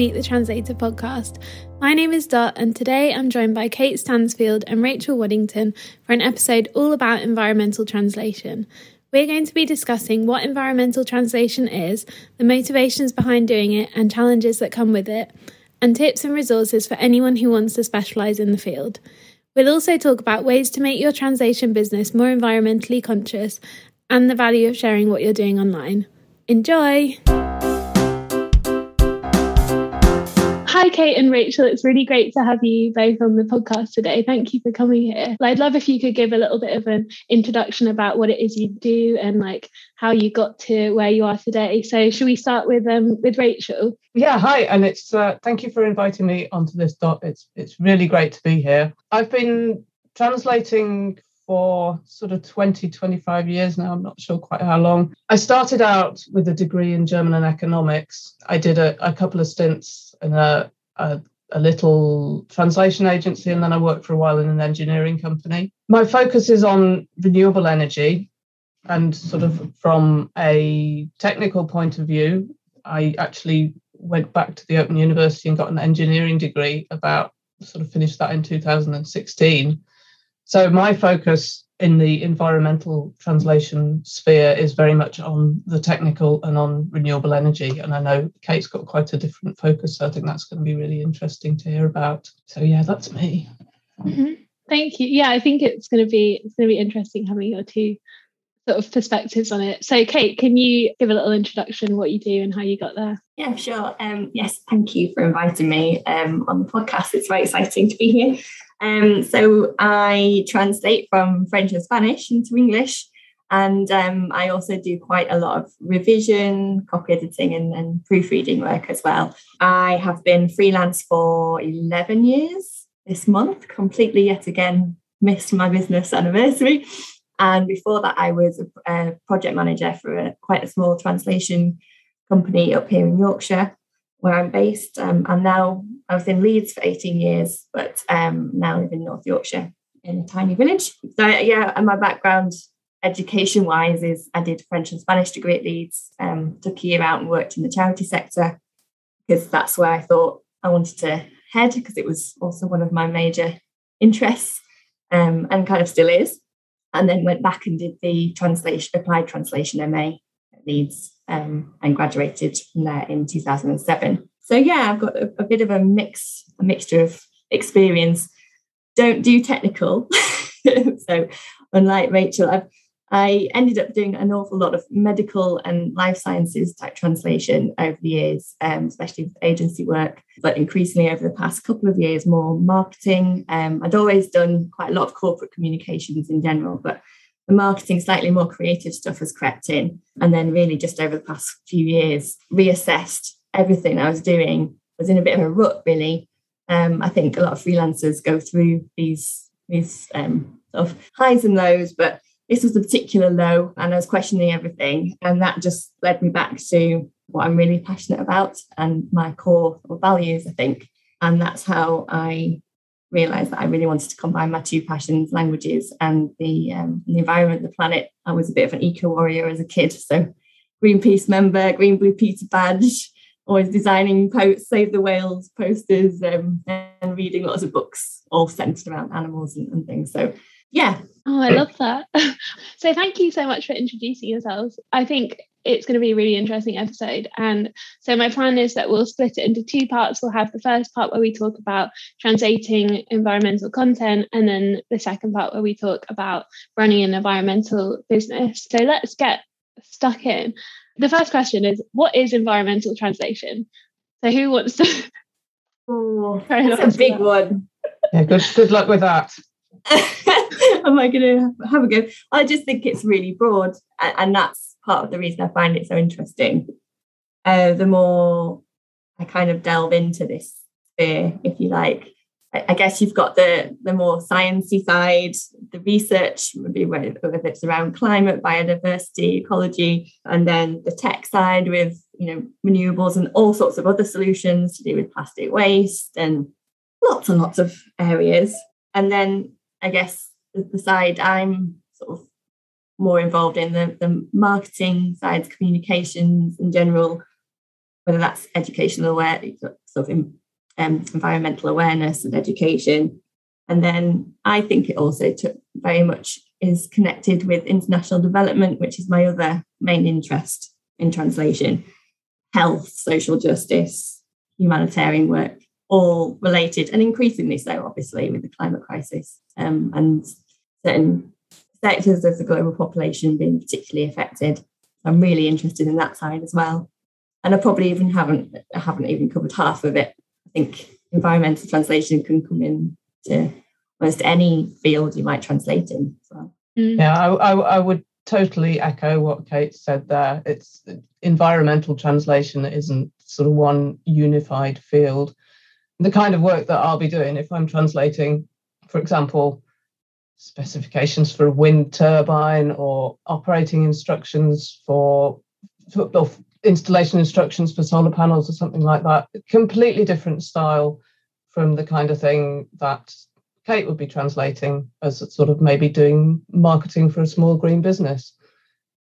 Meet the Translator podcast. My name is Dot, and today I'm joined by Kate Stansfield and Rachel Waddington for an episode all about environmental translation. We're going to be discussing what environmental translation is, the motivations behind doing it, and challenges that come with it, and tips and resources for anyone who wants to specialise in the field. We'll also talk about ways to make your translation business more environmentally conscious and the value of sharing what you're doing online. Enjoy! Hi, Kate and Rachel. It's really great to have you both on the podcast today. Thank you for coming here. I'd love if you could give a little bit of an introduction about what it is you do and like how you got to where you are today. So, should we start with um with Rachel? Yeah, hi, and it's uh, thank you for inviting me onto this dot. It's it's really great to be here. I've been translating for sort of 20, 25 years now. I'm not sure quite how long. I started out with a degree in German and economics. I did a, a couple of stints in a, a, a little translation agency, and then I worked for a while in an engineering company. My focus is on renewable energy. And sort of from a technical point of view, I actually went back to the Open University and got an engineering degree about sort of finished that in 2016 so my focus in the environmental translation sphere is very much on the technical and on renewable energy. And I know Kate's got quite a different focus, so I think that's going to be really interesting to hear about. So yeah, that's me. Mm-hmm. Thank you. Yeah, I think it's going to be it's going to be interesting having your two sort of perspectives on it. So, Kate, can you give a little introduction what you do and how you got there? Yeah, sure. Um, yes, thank you for inviting me um, on the podcast. It's very exciting to be here. Um, so I translate from French and Spanish into English. And um, I also do quite a lot of revision, copy editing, and, and, proofreading work as well. I have been freelance for 11 years this month, completely yet again missed my business anniversary. And before that, I was a, a project manager for a, quite a small translation company up here in Yorkshire where I'm based. Um, and now I was in Leeds for 18 years, but um, now live in North Yorkshire in a tiny village. So yeah, and my background education wise is I did French and Spanish degree at Leeds, um, took a year out and worked in the charity sector because that's where I thought I wanted to head because it was also one of my major interests um, and kind of still is. And then went back and did the translation, applied translation MA at Leeds um, and graduated from there in 2007. So yeah, I've got a, a bit of a mix, a mixture of experience. Don't do technical. so unlike Rachel, I've I ended up doing an awful lot of medical and life sciences type translation over the years, um, especially with agency work, but increasingly over the past couple of years, more marketing. Um, I'd always done quite a lot of corporate communications in general, but the marketing, slightly more creative stuff has crept in. And then, really, just over the past few years, reassessed everything I was doing, was in a bit of a rut, really. Um, I think a lot of freelancers go through these, these um, sort of highs and lows, but this was a particular low, and I was questioning everything. And that just led me back to what I'm really passionate about and my core values, I think. And that's how I realized that I really wanted to combine my two passions, languages and the, um, the environment, the planet. I was a bit of an eco warrior as a kid. So Greenpeace member, Green Blue Peter badge, always designing posts, Save the Whales posters um, and reading lots of books all centered around animals and, and things. So yeah. Oh, I love that. so thank you so much for introducing yourselves. I think it's going to be a really interesting episode. And so my plan is that we'll split it into two parts. We'll have the first part where we talk about translating environmental content, and then the second part where we talk about running an environmental business. So let's get stuck in. The first question is what is environmental translation? So who wants to Oh, that's a big that? one. Yeah, good, good luck with that. Am I going to have a go? I just think it's really broad, and that's part of the reason I find it so interesting. Uh, the more I kind of delve into this sphere, if you like, I, guess you've got the the more sciencey side, the research, maybe whether it's around climate, biodiversity, ecology, and then the tech side with you know renewables and all sorts of other solutions to do with plastic waste and lots and lots of areas. And then I guess the, side I'm sort of more involved in the, the marketing sides, communications in general, whether that's educational awareness, sort of um, environmental awareness and education. And then I think it also very much is connected with international development, which is my other main interest in translation, health, social justice, humanitarian work, all related and increasingly so, obviously, with the climate crisis um, and certain sectors of the global population being particularly affected. I'm really interested in that side as well. And I probably even haven't I haven't even covered half of it. I think environmental translation can come in to almost any field you might translate in. So. Mm. Yeah, I, I, I, would totally echo what Kate said there. It's environmental translation isn't sort of one unified field. The kind of work that I'll be doing if I'm translating, for example, specifications for a wind turbine or operating instructions for, for installation instructions for solar panels or something like that. Completely different style from the kind of thing that Kate would be translating as sort of maybe doing marketing for a small green business.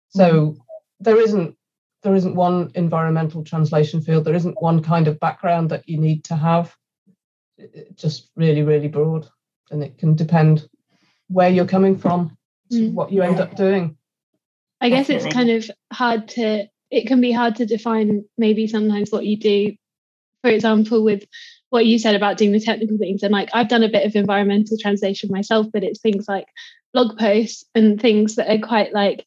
So mm-hmm. there isn't there isn't one environmental translation field. There isn't one kind of background that you need to have. It's just really, really broad, and it can depend where you're coming from, mm. what you end up doing. I guess it's kind of hard to. It can be hard to define maybe sometimes what you do. For example, with what you said about doing the technical things and like I've done a bit of environmental translation myself but it's things like blog posts and things that are quite like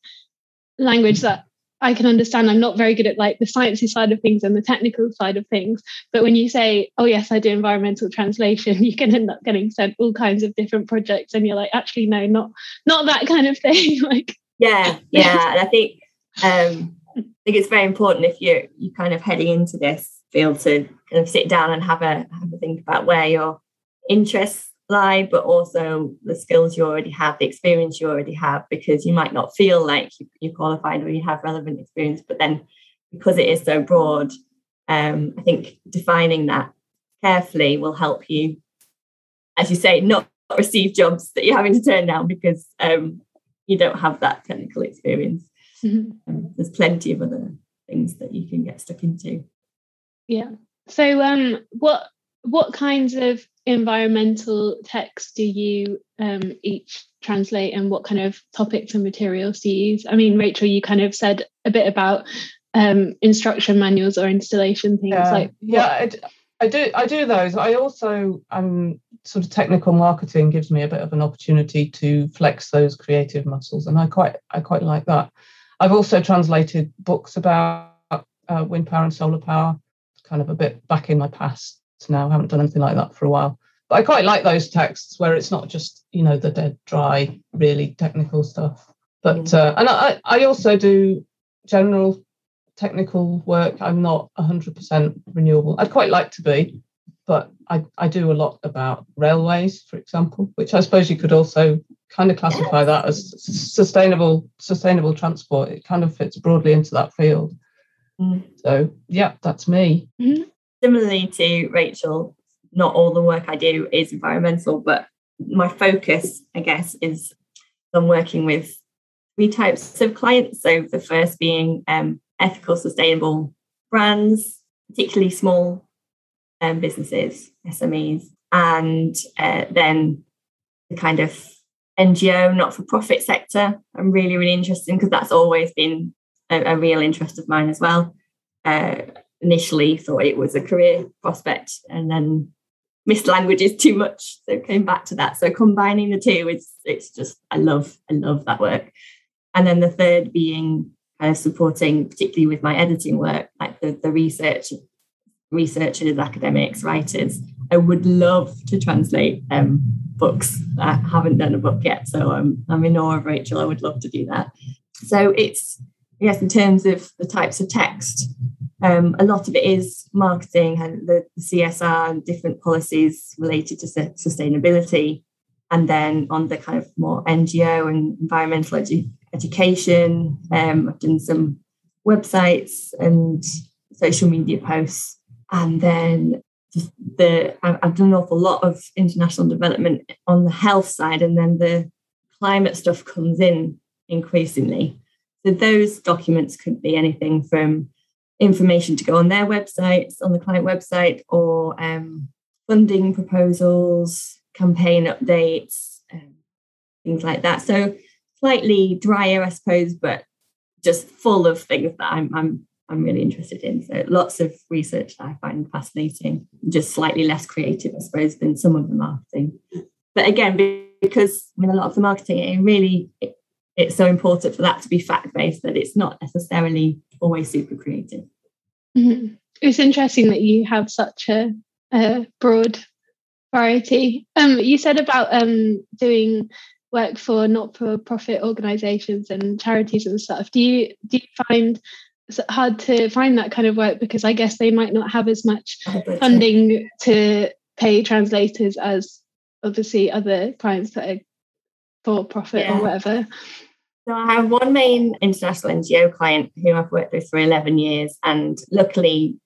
language that I can understand I'm not very good at like the sciencey side of things and the technical side of things but when you say oh yes I do environmental translation you can end up getting sent all kinds of different projects and you're like actually no not not that kind of thing. Like yeah yeah and I think um I think it's very important if you're you kind of heading into this able to kind of sit down and have a have a think about where your interests lie, but also the skills you already have, the experience you already have, because you might not feel like you're qualified or you have relevant experience, but then because it is so broad, um, I think defining that carefully will help you, as you say, not receive jobs that you're having to turn down because um, you don't have that technical experience. Mm-hmm. Um, there's plenty of other things that you can get stuck into. Yeah. So um what what kinds of environmental texts do you um, each translate and what kind of topics and materials do you use? I mean, Rachel, you kind of said a bit about um, instruction manuals or installation things yeah, like yeah I, I, do I do those. I also um sort of technical marketing gives me a bit of an opportunity to flex those creative muscles and I quite I quite like that. I've also translated books about uh, wind power and solar power kind of a bit back in my past now. I haven't done anything like that for a while. But I quite like those texts where it's not just, you know, the dead dry, really technical stuff. But uh, and I, I also do general technical work. I'm not 100% renewable. I'd quite like to be, but I, I do a lot about railways, for example, which I suppose you could also kind of classify that as sustainable sustainable transport. It kind of fits broadly into that field. Mm. So, yeah, that's me. Mm-hmm. Similarly to Rachel, not all the work I do is environmental, but my focus, I guess, is on working with three types of clients. So, the first being um, ethical, sustainable brands, particularly small um, businesses, SMEs, and uh, then the kind of NGO, not for profit sector. I'm really, really interested in because that's always been a, a real interest of mine as well. Uh, initially thought it was a career prospect and then missed languages too much so came back to that. So combining the two it's it's just i love i love that work. And then the third being kind of supporting particularly with my editing work like the, the research researchers academics writers. I would love to translate um, books. I haven't done a book yet so I'm, I'm in awe of rachel. I would love to do that. So it's yes, in terms of the types of text, um, a lot of it is marketing and the, the CSR and different policies related to sustainability. And then on the kind of more NGO and environmental edu- education, um, I've done some websites and social media posts. And then the I've done an awful lot of international development on the health side, and then the climate stuff comes in increasingly. So those documents could be anything from information to go on their websites, on the client website, or um, funding proposals, campaign updates, um, things like that. So slightly drier, I suppose, but just full of things that I'm, I'm I'm really interested in. So lots of research that I find fascinating, just slightly less creative, I suppose, than some of the marketing. But again, because I mean, a lot of the marketing, it really it, it's so important for that to be fact based that it's not necessarily always super creative. Mm-hmm. It's interesting that you have such a, a broad variety. Um, you said about um, doing work for not-for-profit organisations and charities and stuff. Do you do you find it's hard to find that kind of work because I guess they might not have as much funding to pay translators as obviously other clients that are for profit yeah. or whatever. So I have one main international NGO client who I've worked with for 11 years, and luckily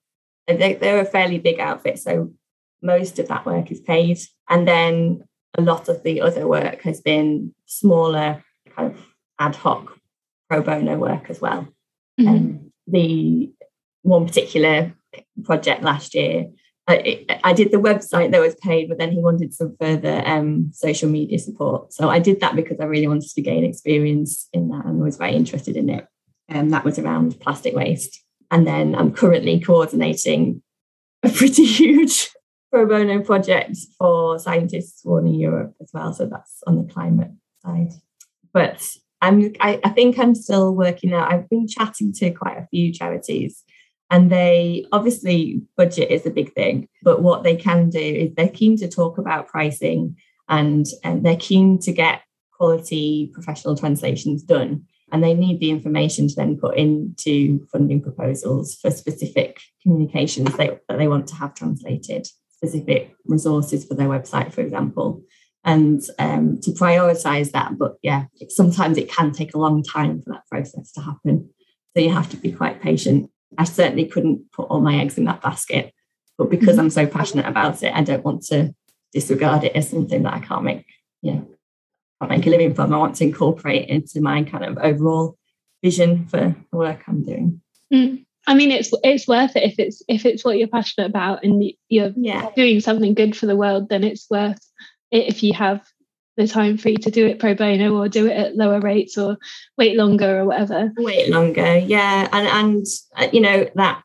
they, they're a fairly big outfit, so most of that work is paid. And then a lot of the other work has been smaller, kind of ad hoc pro bono work as well. Mm-hmm. Um, the one particular project last year I, I, did the website that was paid, but then he wanted some further um, social media support. So I did that because I really wanted to gain experience in that and was very interested in it. And um, that was around plastic waste. And then I'm currently coordinating a pretty huge pro bono project for scientists warning Europe as well. So that's on the climate side. But I'm I, I think I'm still working out. I've been chatting to quite a few charities and they obviously budget is a big thing, but what they can do is they're keen to talk about pricing and, and they're keen to get quality professional translations done. And they need the information to then put into funding proposals for specific communications they, that they want to have translated, specific resources for their website, for example and um, to prioritize that. But yeah, sometimes it can take a long time for that process to happen. So you have to be quite patient. I certainly couldn't put all my eggs in that basket. But because mm-hmm. I'm so passionate about it, I don't want to disregard it as something that I can't make, you know, can't make a living from. I want to incorporate into my kind of overall vision for the work I'm doing. Mm. I mean, it's it's worth it if it's if it's what you're passionate about and you're yeah. doing something good for the world. Then it's worth it if you have the time free to do it pro bono or do it at lower rates or wait longer or whatever. Wait longer yeah and and uh, you know that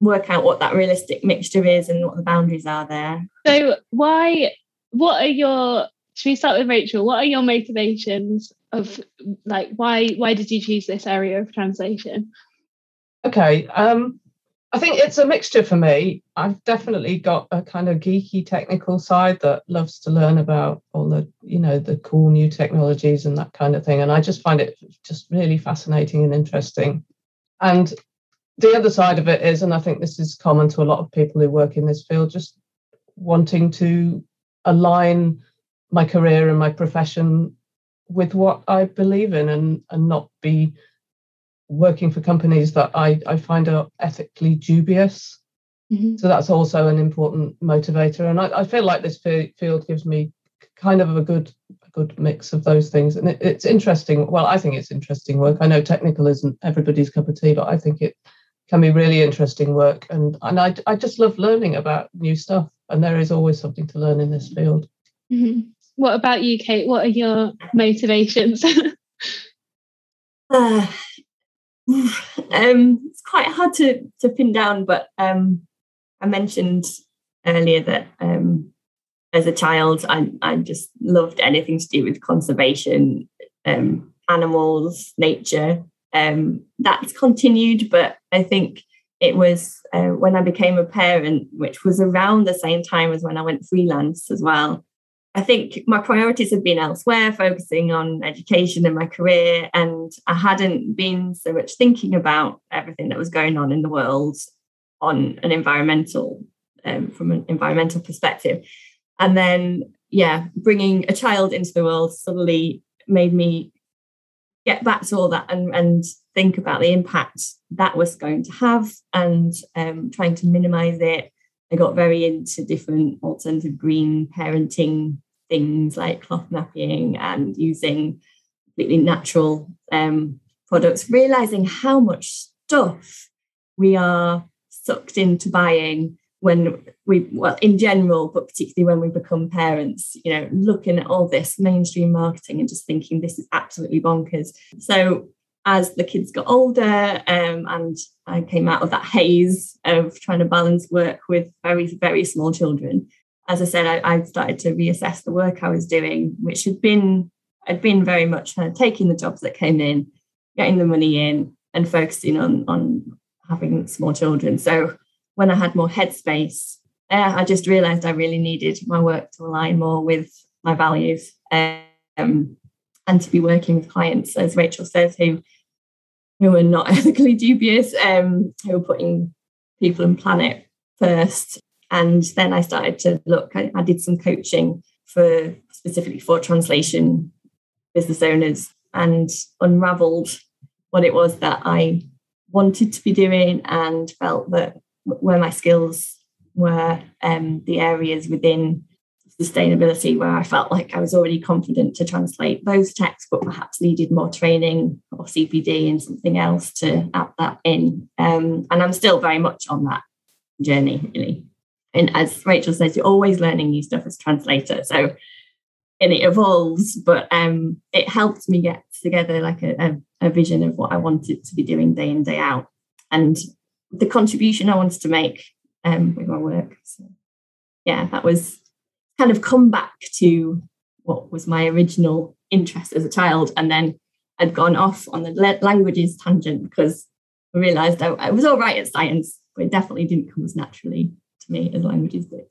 work out what that realistic mixture is and what the boundaries are there. So why what are your should we start with rachel? What are your motivations of like why why did you choose this area of translation? Okay um I think it's a mixture for me. I've definitely got a kind of geeky technical side that loves to learn about all the, you know, the cool new technologies and that kind of thing. And I just find it just really fascinating and interesting. And the other side of it is, and I think this is common to a lot of people who work in this field, just wanting to align my career and my profession with what I believe in and, and not be working for companies that I, I find are ethically dubious. Mm-hmm. So that's also an important motivator. And I, I feel like this field gives me kind of a good a good mix of those things. And it, it's interesting. Well, I think it's interesting work. I know technical isn't everybody's cup of tea, but I think it can be really interesting work. And and I, I just love learning about new stuff. And there is always something to learn in this field. Mm-hmm. What about you, Kate? What are your motivations? uh, um, it's quite hard to to pin down, but um, I mentioned earlier that um, as a child, I I just loved anything to do with conservation, um, animals, nature. Um, that's continued, but I think it was uh, when I became a parent, which was around the same time as when I went freelance as well. I think my priorities had been elsewhere, focusing on education and my career. And I hadn't been so much thinking about everything that was going on in the world on an environmental, um, from an environmental perspective. And then, yeah, bringing a child into the world suddenly made me get back to all that and, and think about the impact that was going to have and um, trying to minimize it. I got very into different alternative green parenting things like cloth nappying and using completely natural um, products, realizing how much stuff we are sucked into buying when we well in general but particularly when we become parents you know looking at all this mainstream marketing and just thinking this is absolutely bonkers. So as the kids got older um, and i came out of that haze of trying to balance work with very very small children as i said i, I started to reassess the work i was doing which had been i'd been very much kind of taking the jobs that came in getting the money in and focusing on on having small children so when I had more headspace, uh, I just realized I really needed my work to align more with my values um, and to be working with clients, as Rachel says, who who are not ethically dubious, um, who are putting people and planet first. And then I started to look. I, I did some coaching for specifically for translation business owners and unraveled what it was that I wanted to be doing and felt that where my skills were um, the areas within sustainability where I felt like I was already confident to translate those texts, but perhaps needed more training or CPD and something else to add that in. Um, and I'm still very much on that journey, really. And as Rachel says, you're always learning new stuff as translator. So and it evolves, but um, it helped me get together like a, a, a vision of what I wanted to be doing day in, day out. And the contribution I wanted to make um, with my work. So, yeah, that was kind of come back to what was my original interest as a child. And then I'd gone off on the languages tangent because I realized I, I was all right at science, but it definitely didn't come as naturally to me as languages did.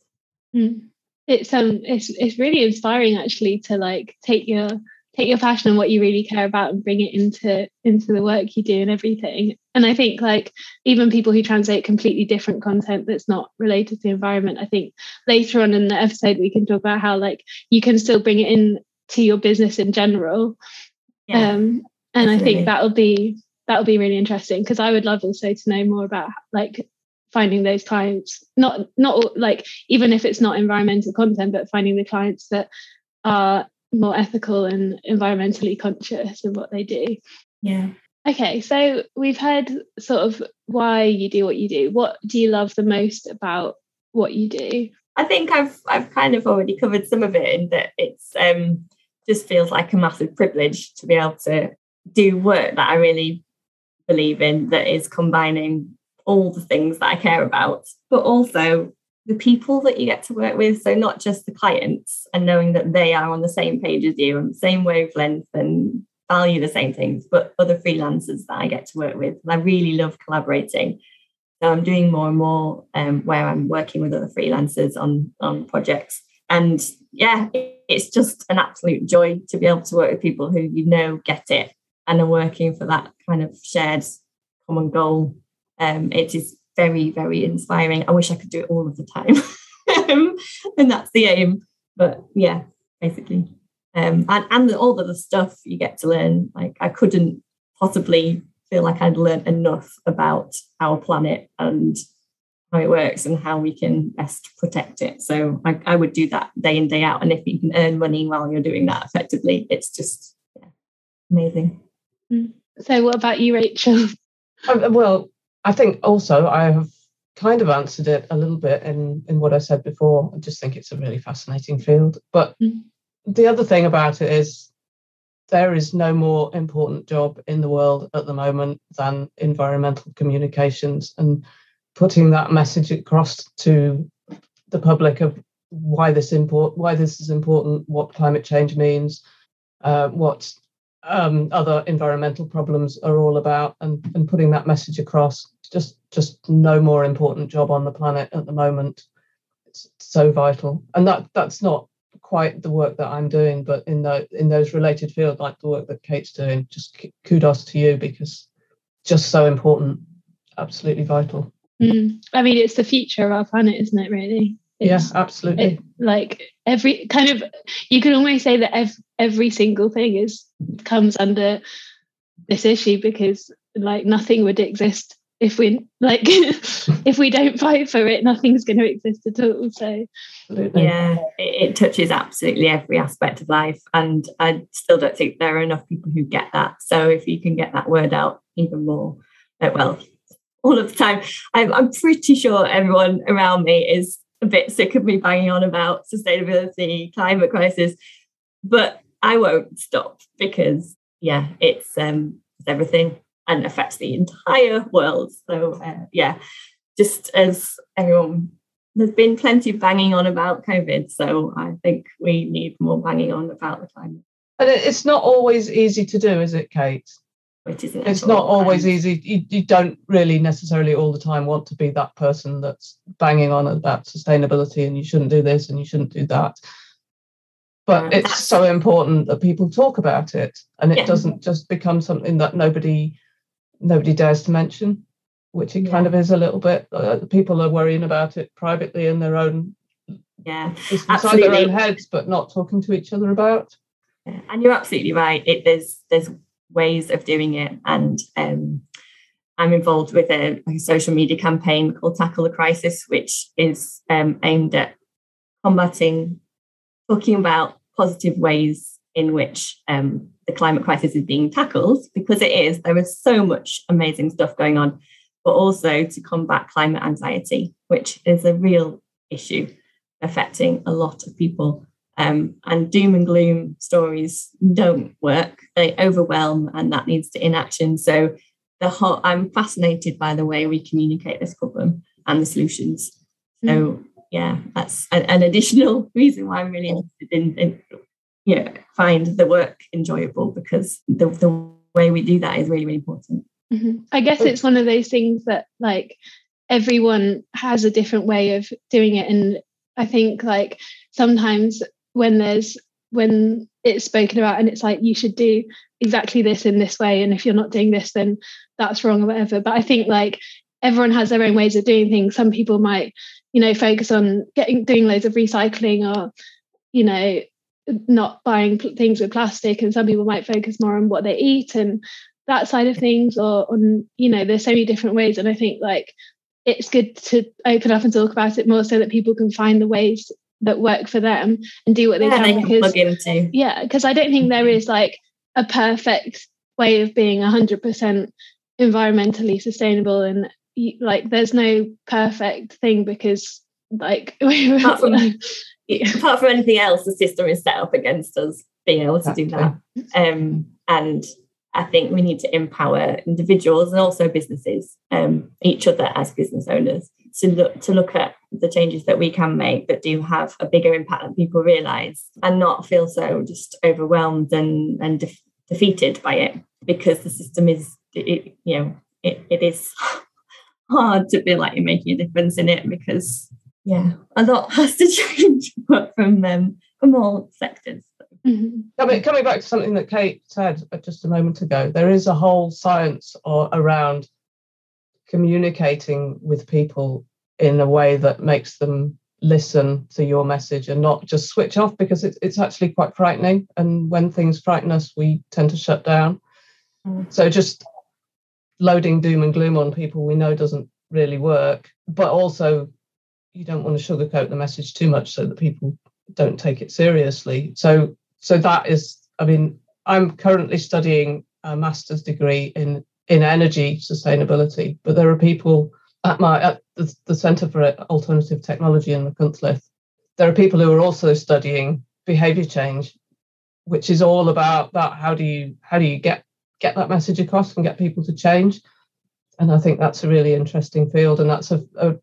Mm. It's um it's it's really inspiring actually to like take your take your passion and what you really care about and bring it into into the work you do and everything and i think like even people who translate completely different content that's not related to the environment i think later on in the episode we can talk about how like you can still bring it in to your business in general yeah, um and definitely. i think that'll be that'll be really interesting because i would love also to know more about like finding those clients not not like even if it's not environmental content but finding the clients that are more ethical and environmentally conscious in what they do. Yeah. Okay, so we've heard sort of why you do what you do. What do you love the most about what you do? I think I've I've kind of already covered some of it in that it's um just feels like a massive privilege to be able to do work that I really believe in that is combining all the things that I care about, but also the people that you get to work with. So not just the clients and knowing that they are on the same page as you and the same wavelength and value the same things, but other freelancers that I get to work with. And I really love collaborating. So I'm doing more and more um, where I'm working with other freelancers on on projects. And yeah, it's just an absolute joy to be able to work with people who you know get it and are working for that kind of shared common goal. Um, it is very, very inspiring. I wish I could do it all of the time. Um, and that's the aim. But yeah, basically. Um, and and all of the stuff you get to learn. Like I couldn't possibly feel like I'd learned enough about our planet and how it works and how we can best protect it. So I, I would do that day in, day out. And if you can earn money while you're doing that effectively, it's just yeah, amazing. Mm. So what about you, Rachel? Um, well, I think also I have kind of answered it a little bit in in what I said before. I just think it's a really fascinating field. But mm. the other thing about it is there is no more important job in the world at the moment than environmental communications and putting that message across to the public of why this import why this is important, what climate change means, uh, what um, other environmental problems are all about, and, and putting that message across just just no more important job on the planet at the moment. It's so vital, and that that's not quite the work that I'm doing, but in the in those related fields, like the work that Kate's doing, just kudos to you because just so important, absolutely vital. Mm. I mean, it's the future of our planet, isn't it? Really? It's, yeah, absolutely. It, like every kind of, you can almost say that every, every single thing is comes under this issue because like nothing would exist if we like if we don't fight for it nothing's going to exist at all so. Yeah it, it, touches absolutely every aspect of life and i still don't think there are enough people who get that so if you can get that word out even more uh, well all of the time. I'm, I'm pretty sure everyone around me is a bit sick of me banging on about sustainability, climate crisis, but I won't stop because yeah, it's um it's everything and affects the entire world. So uh, yeah, just as everyone there's been plenty of banging on about COVID, so I think we need more banging on about the climate. And it's not always easy to do, is it, Kate? It isn't it's not always easy. You, you don't really necessarily all the time want to be that person that's banging on about sustainability and you shouldn't do this and you shouldn't do that. But yeah, it's so important that people talk about it and it yeah. doesn't just become something that nobody nobody dares to mention, which it yeah. kind of is a little bit. Uh, people are worrying about it privately in their own yeah inside their own heads, but not talking to each other about. Yeah. And you're absolutely right. It, there's there's ways of doing it, and um, I'm involved with a, a, social media campaign called Tackle the Crisis, which is um, aimed at combating, talking about positive ways in which um, the climate crisis is being tackled, because it is. There is so much amazing stuff going on, but also to combat climate anxiety, which is a real issue affecting a lot of people um, and doom and gloom stories don't work; they overwhelm, and that needs to inaction. So, the whole I'm fascinated by the way we communicate this problem and the solutions. So, mm. yeah, that's an, an, additional reason why I'm really interested in, in know, find the work enjoyable because the the way we do that is really really important. Mm-hmm. I guess it's one of those things that like everyone has a different way of doing it and I think like sometimes when there's when it's spoken about and it's like you should do exactly this in this way and if you're not doing this then that's wrong or whatever but i think like everyone has their own ways of doing things some people might you know focus on getting doing loads of recycling or you know not buying things with plastic and some people might focus more on what they eat and that side of things or on you know there's so many different ways and i think like it's good to open up and talk about it more so that people can find the ways that work for them and do what they yeah, can. They because, plug into. Yeah, because I don't think there is like a perfect way of being 100% environmentally sustainable and like there's no perfect thing because like from, apart from anything else the system is set up against us being able to do that. Um, and I think we need to empower individuals and also businesses, um, each other as business owners, to look to look at the changes that we can make that do have a bigger impact than people realise, and not feel so just overwhelmed and and de- defeated by it because the system is, it, you know, it, it is hard to feel like you're making a difference in it because yeah, a lot has to change from them from all sectors. Mm-hmm. Coming, coming back to something that Kate said just a moment ago, there is a whole science or, around communicating with people in a way that makes them listen to your message and not just switch off because it's, it's actually quite frightening. And when things frighten us, we tend to shut down. Mm. So just loading doom and gloom on people we know doesn't really work. But also, you don't want to sugarcoat the message too much so that people don't take it seriously. So so that is, I mean, I'm currently studying a master's degree in in energy sustainability, but there are people at my at the, the Centre for Alternative Technology in the Machynlleth. There are people who are also studying behaviour change, which is all about that. How do you how do you get get that message across and get people to change? And I think that's a really interesting field, and that's a, a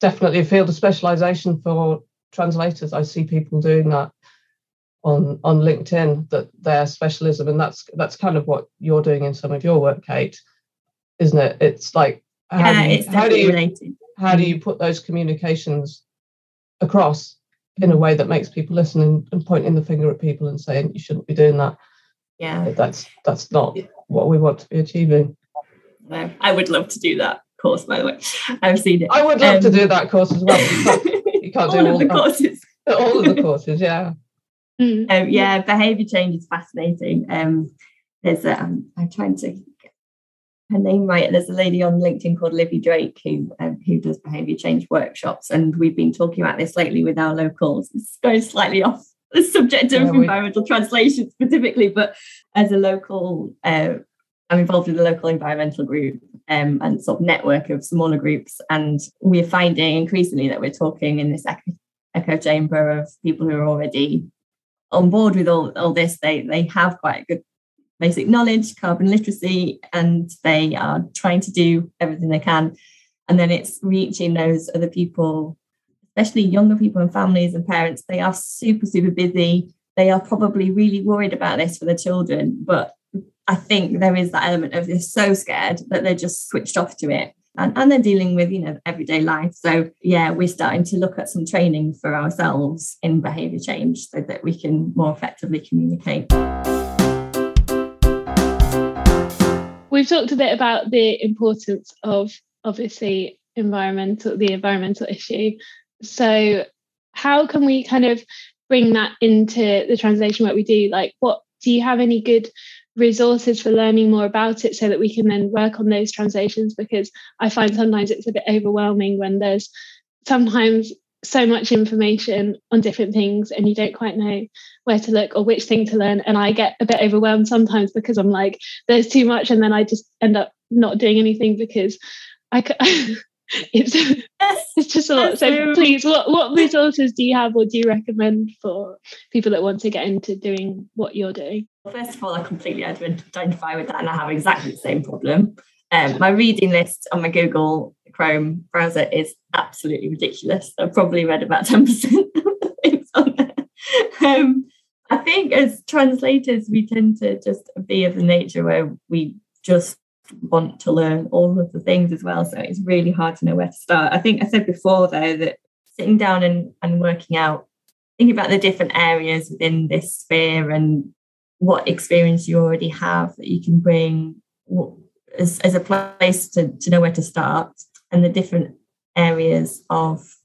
definitely a field of specialisation for translators. I see people doing that on on LinkedIn that their specialism, and that's that's kind of what you're doing in some of your work, Kate, isn't it? It's like how yeah, do you, how do you related. how do you put those communications across in a way that makes people listen and, and pointing the finger at people and saying you shouldn't be doing that? Yeah, that's that's not what we want to be achieving. I would love to do that course. By the way, I've seen it. I would love um, to do um, that course as well. You can't, you can't all do all the courses. All of the courses, yeah. Mm. Um, yeah, behaviour change is fascinating. Um, there's a, um, I'm trying to get her name right. There's a lady on LinkedIn called Livy Drake who um, who does behaviour change workshops, and we've been talking about this lately with our locals. It's going slightly off the subject of yeah, environmental translation specifically, but as a local uh, I'm involved with a local environmental group um, and sort of network of smaller groups. And we're finding increasingly that we're talking in this echo, echo chamber of people who are already on board with all, all this. They, they have quite good basic knowledge, carbon literacy, and they are trying to do everything they can. And then it's reaching those other people, especially younger people and families and parents. They are super, super busy. They are probably really worried about this for their children, but I think there is that element of they're so scared that they're just switched off to it. And, and they're dealing with, you know, everyday life. So yeah, we're starting to look at some training for ourselves in behaviour change so that we can more effectively communicate. We've talked a bit about the importance of obviously environmental the environmental issue. So how can we kind of bring that into the translation work we do? Like what do you have any good resources for learning more about it so that we can then work on those translations because I find sometimes it's a bit overwhelming when there's sometimes so much information on different things and you don't quite know where to look or which thing to learn. And I get a bit overwhelmed sometimes because I'm like there's too much. And then I just end up not doing anything because I it's it's just a lot. So please, what what resources do you have, or do you recommend for people that want to get into doing what you're doing? First of all, I completely identify with that, and I have exactly the same problem. Um, my reading list on my Google Chrome browser is absolutely ridiculous. I've probably read about ten percent of the things on there. Um, I think as translators, we tend to just be of the nature where we just want to learn all of the things as well. So it's really hard to know where to start. I think I said before, though, that sitting down and, and working out, thinking about the different areas within this sphere and what experience you already have that you can bring as, as a place to, to know where to start and the different areas of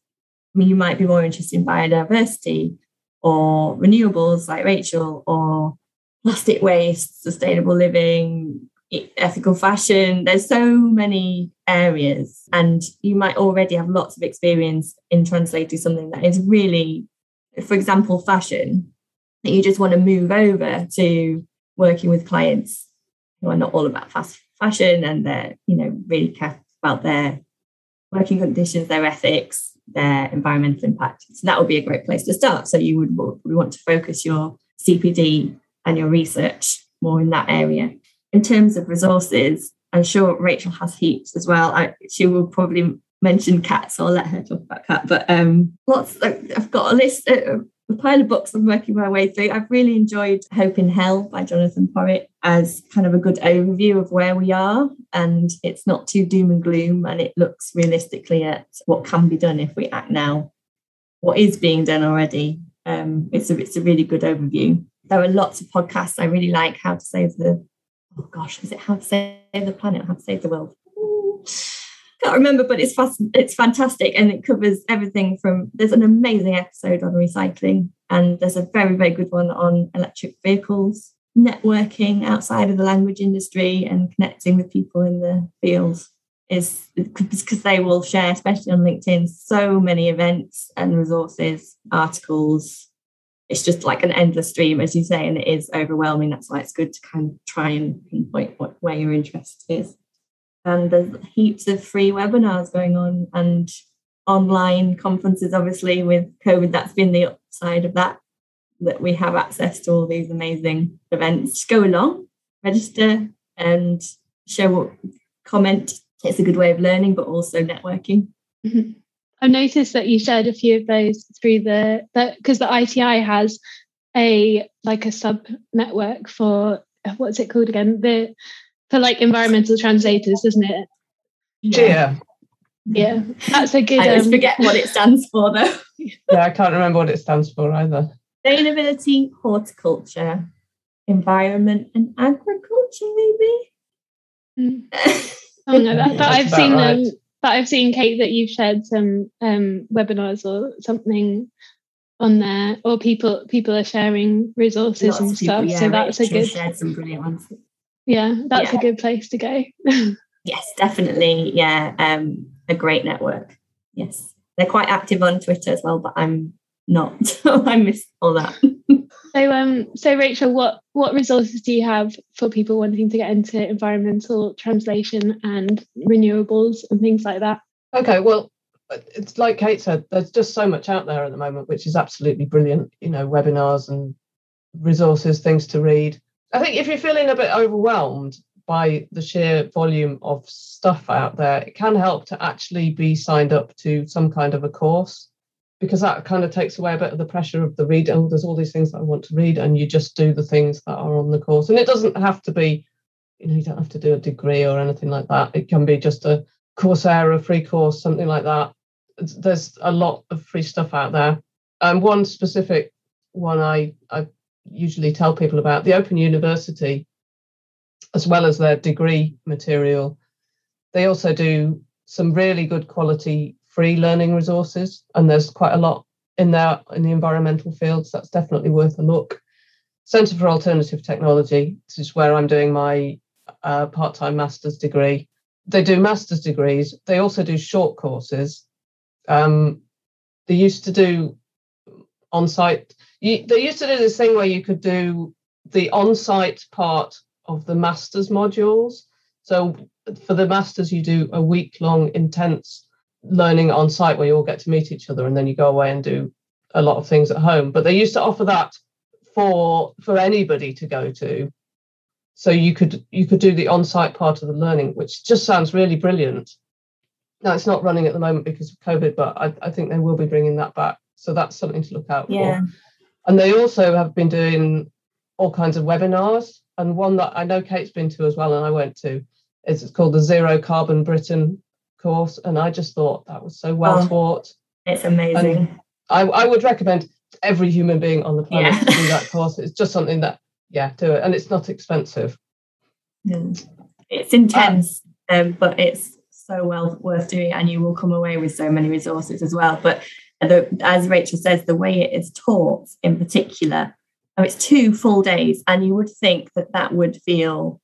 I mean, you might be more interested in biodiversity or renewables like Rachel or plastic waste, sustainable living, ethical fashion. There's so many areas, and you might already have lots of experience in translating something that is really, for example, fashion, that you just want to move over to working with clients who are not all about fast fashion and they're, you know, really care about their working conditions, their ethics, their environmental impact. So that would be a great place to start. So you would, want to focus your CPD and your research more in that area in terms of resources, I'm sure Rachel has heaps as well. I, she will probably mention cats, so I'll let her talk about CAT. But um, lots. I've got a list, a, a pile of books I'm working my way through. I've really enjoyed Hope in Hell by Jonathan Porritt as kind of a good overview of where we are, and it's not too doom and gloom, and it looks realistically at what can be done if we act now, what is being done already. Um, it's a it's a really good overview. There are lots of podcasts I really like. How to Save the oh gosh, is it How to Save the Planet, How to Save the World? Can't remember, but it's fast, it's fantastic and it covers everything from there's an amazing episode on recycling and there's a very, very good one on electric vehicles, networking outside of the language industry and connecting with people in the field is because they will share, especially on LinkedIn, so many events and resources, articles, it's just like an endless stream, as you say, and it is overwhelming. That's why it's good to kind of try and pinpoint what, where your interest is. And there's heaps of free webinars going on and online conferences, obviously, with COVID. That's been the upside of that, that we have access to all these amazing events. Go along, register, and show what comment. It's a good way of learning, but also networking. Mm-hmm. I've noticed that you shared a few of those through the because the, the ITI has a like a sub network for what's it called again the for like environmental translators, isn't it? Yeah. Yeah, that's a good. I always um, forget what it stands for though. yeah, I can't remember what it stands for either. Sustainability, horticulture, environment, and agriculture, maybe. Mm. oh no, that, that I've seen right. them but I've seen Kate that you've shared some um, webinars or something on there, or people people are sharing resources Lots and stuff. People, yeah, so that's a good. Shared some brilliant ones. Yeah, that's yeah. a good place to go. yes, definitely. Yeah, um, a great network. Yes, they're quite active on Twitter as well, but I'm not. I missed all that. so um so Rachel, what what resources do you have for people wanting to get into environmental translation and renewables and things like that? Okay, well it's like Kate said, there's just so much out there at the moment, which is absolutely brilliant. You know, webinars and resources, things to read. I think if you're feeling a bit overwhelmed by the sheer volume of stuff out there, it can help to actually be signed up to some kind of a course because that kind of takes away a bit of the pressure of the read. Oh, there's all these things that I want to read, and you just do the things that are on the course. And it doesn't have to be, you know, you don't have to do a degree or anything like that. It can be just a Coursera free course, something like that. There's a lot of free stuff out there. And um, one specific one I, I usually tell people about the Open University, as well as their degree material, they also do some really good quality free learning resources, and there's quite a lot in there in the environmental fields. That's definitely worth a look. Centre for Alternative Technology, this is where I'm doing my uh, part time master's degree. They do master's degrees, they also do short courses. Um, they used to do on site, they used to do this thing where you could do the on site part of the master's modules. So for the masters, you do a week long intense learning on site where you all get to meet each other and then you go away and do a lot of things at home. But they used to offer that for for anybody to go to. So you could you could do the on-site part of the learning which just sounds really brilliant. Now it's not running at the moment because of covid but i, I think they will be bringing that back. So that's something to look out yeah. for and they also have been doing all kinds of webinars. And one that i know kate's been to as well and i went to is it's called the zero carbon britain course, and I just thought that was so well oh, taught. It's amazing. And I, I would recommend every human being on the planet yeah. to do that course. It's just something that, yeah, do it, and it's not expensive. Mm. It's intense, um, um, but it's so well worth doing, and you will come away with so many resources as well. But the, as Rachel says, the way it is taught, in particular, oh, it's two full days, and you would think that that would feel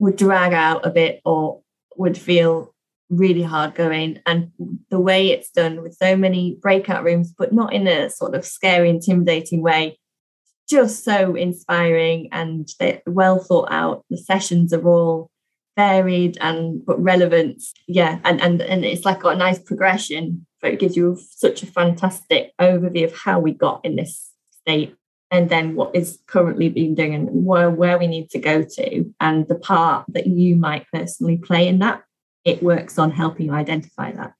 would drag out a bit or would feel really hard going. And the way it's done with so many breakout rooms but not in a sort of scary intimidating way just so inspiring and they're well thought out. The sessions are all varied and but relevant. Yeah and and, and it's like got a nice progression but it gives you such a fantastic overview of how we got in this state and then what is currently being done and where, where we need to go to and the part that you might personally play in that it works on helping you identify that.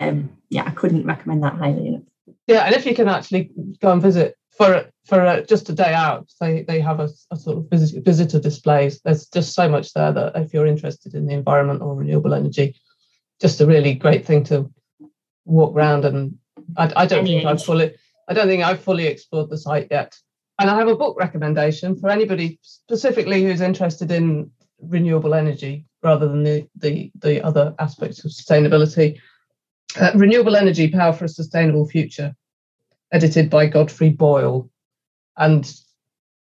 Um, yeah, I couldn't recommend that highly enough. Yeah, and if you can actually go and visit for for a, just a day out, they they have a, a sort of visit, visitor displays. There's just so much there that if you're interested in the environment or renewable energy, just a really great thing to walk around. And I, I don't Any think age. I've fully I don't think I've fully explored the site yet. And I have a book recommendation for anybody specifically who's interested in renewable energy rather than the, the, the other aspects of sustainability. Uh, renewable Energy Power for a Sustainable Future, edited by Godfrey Boyle. And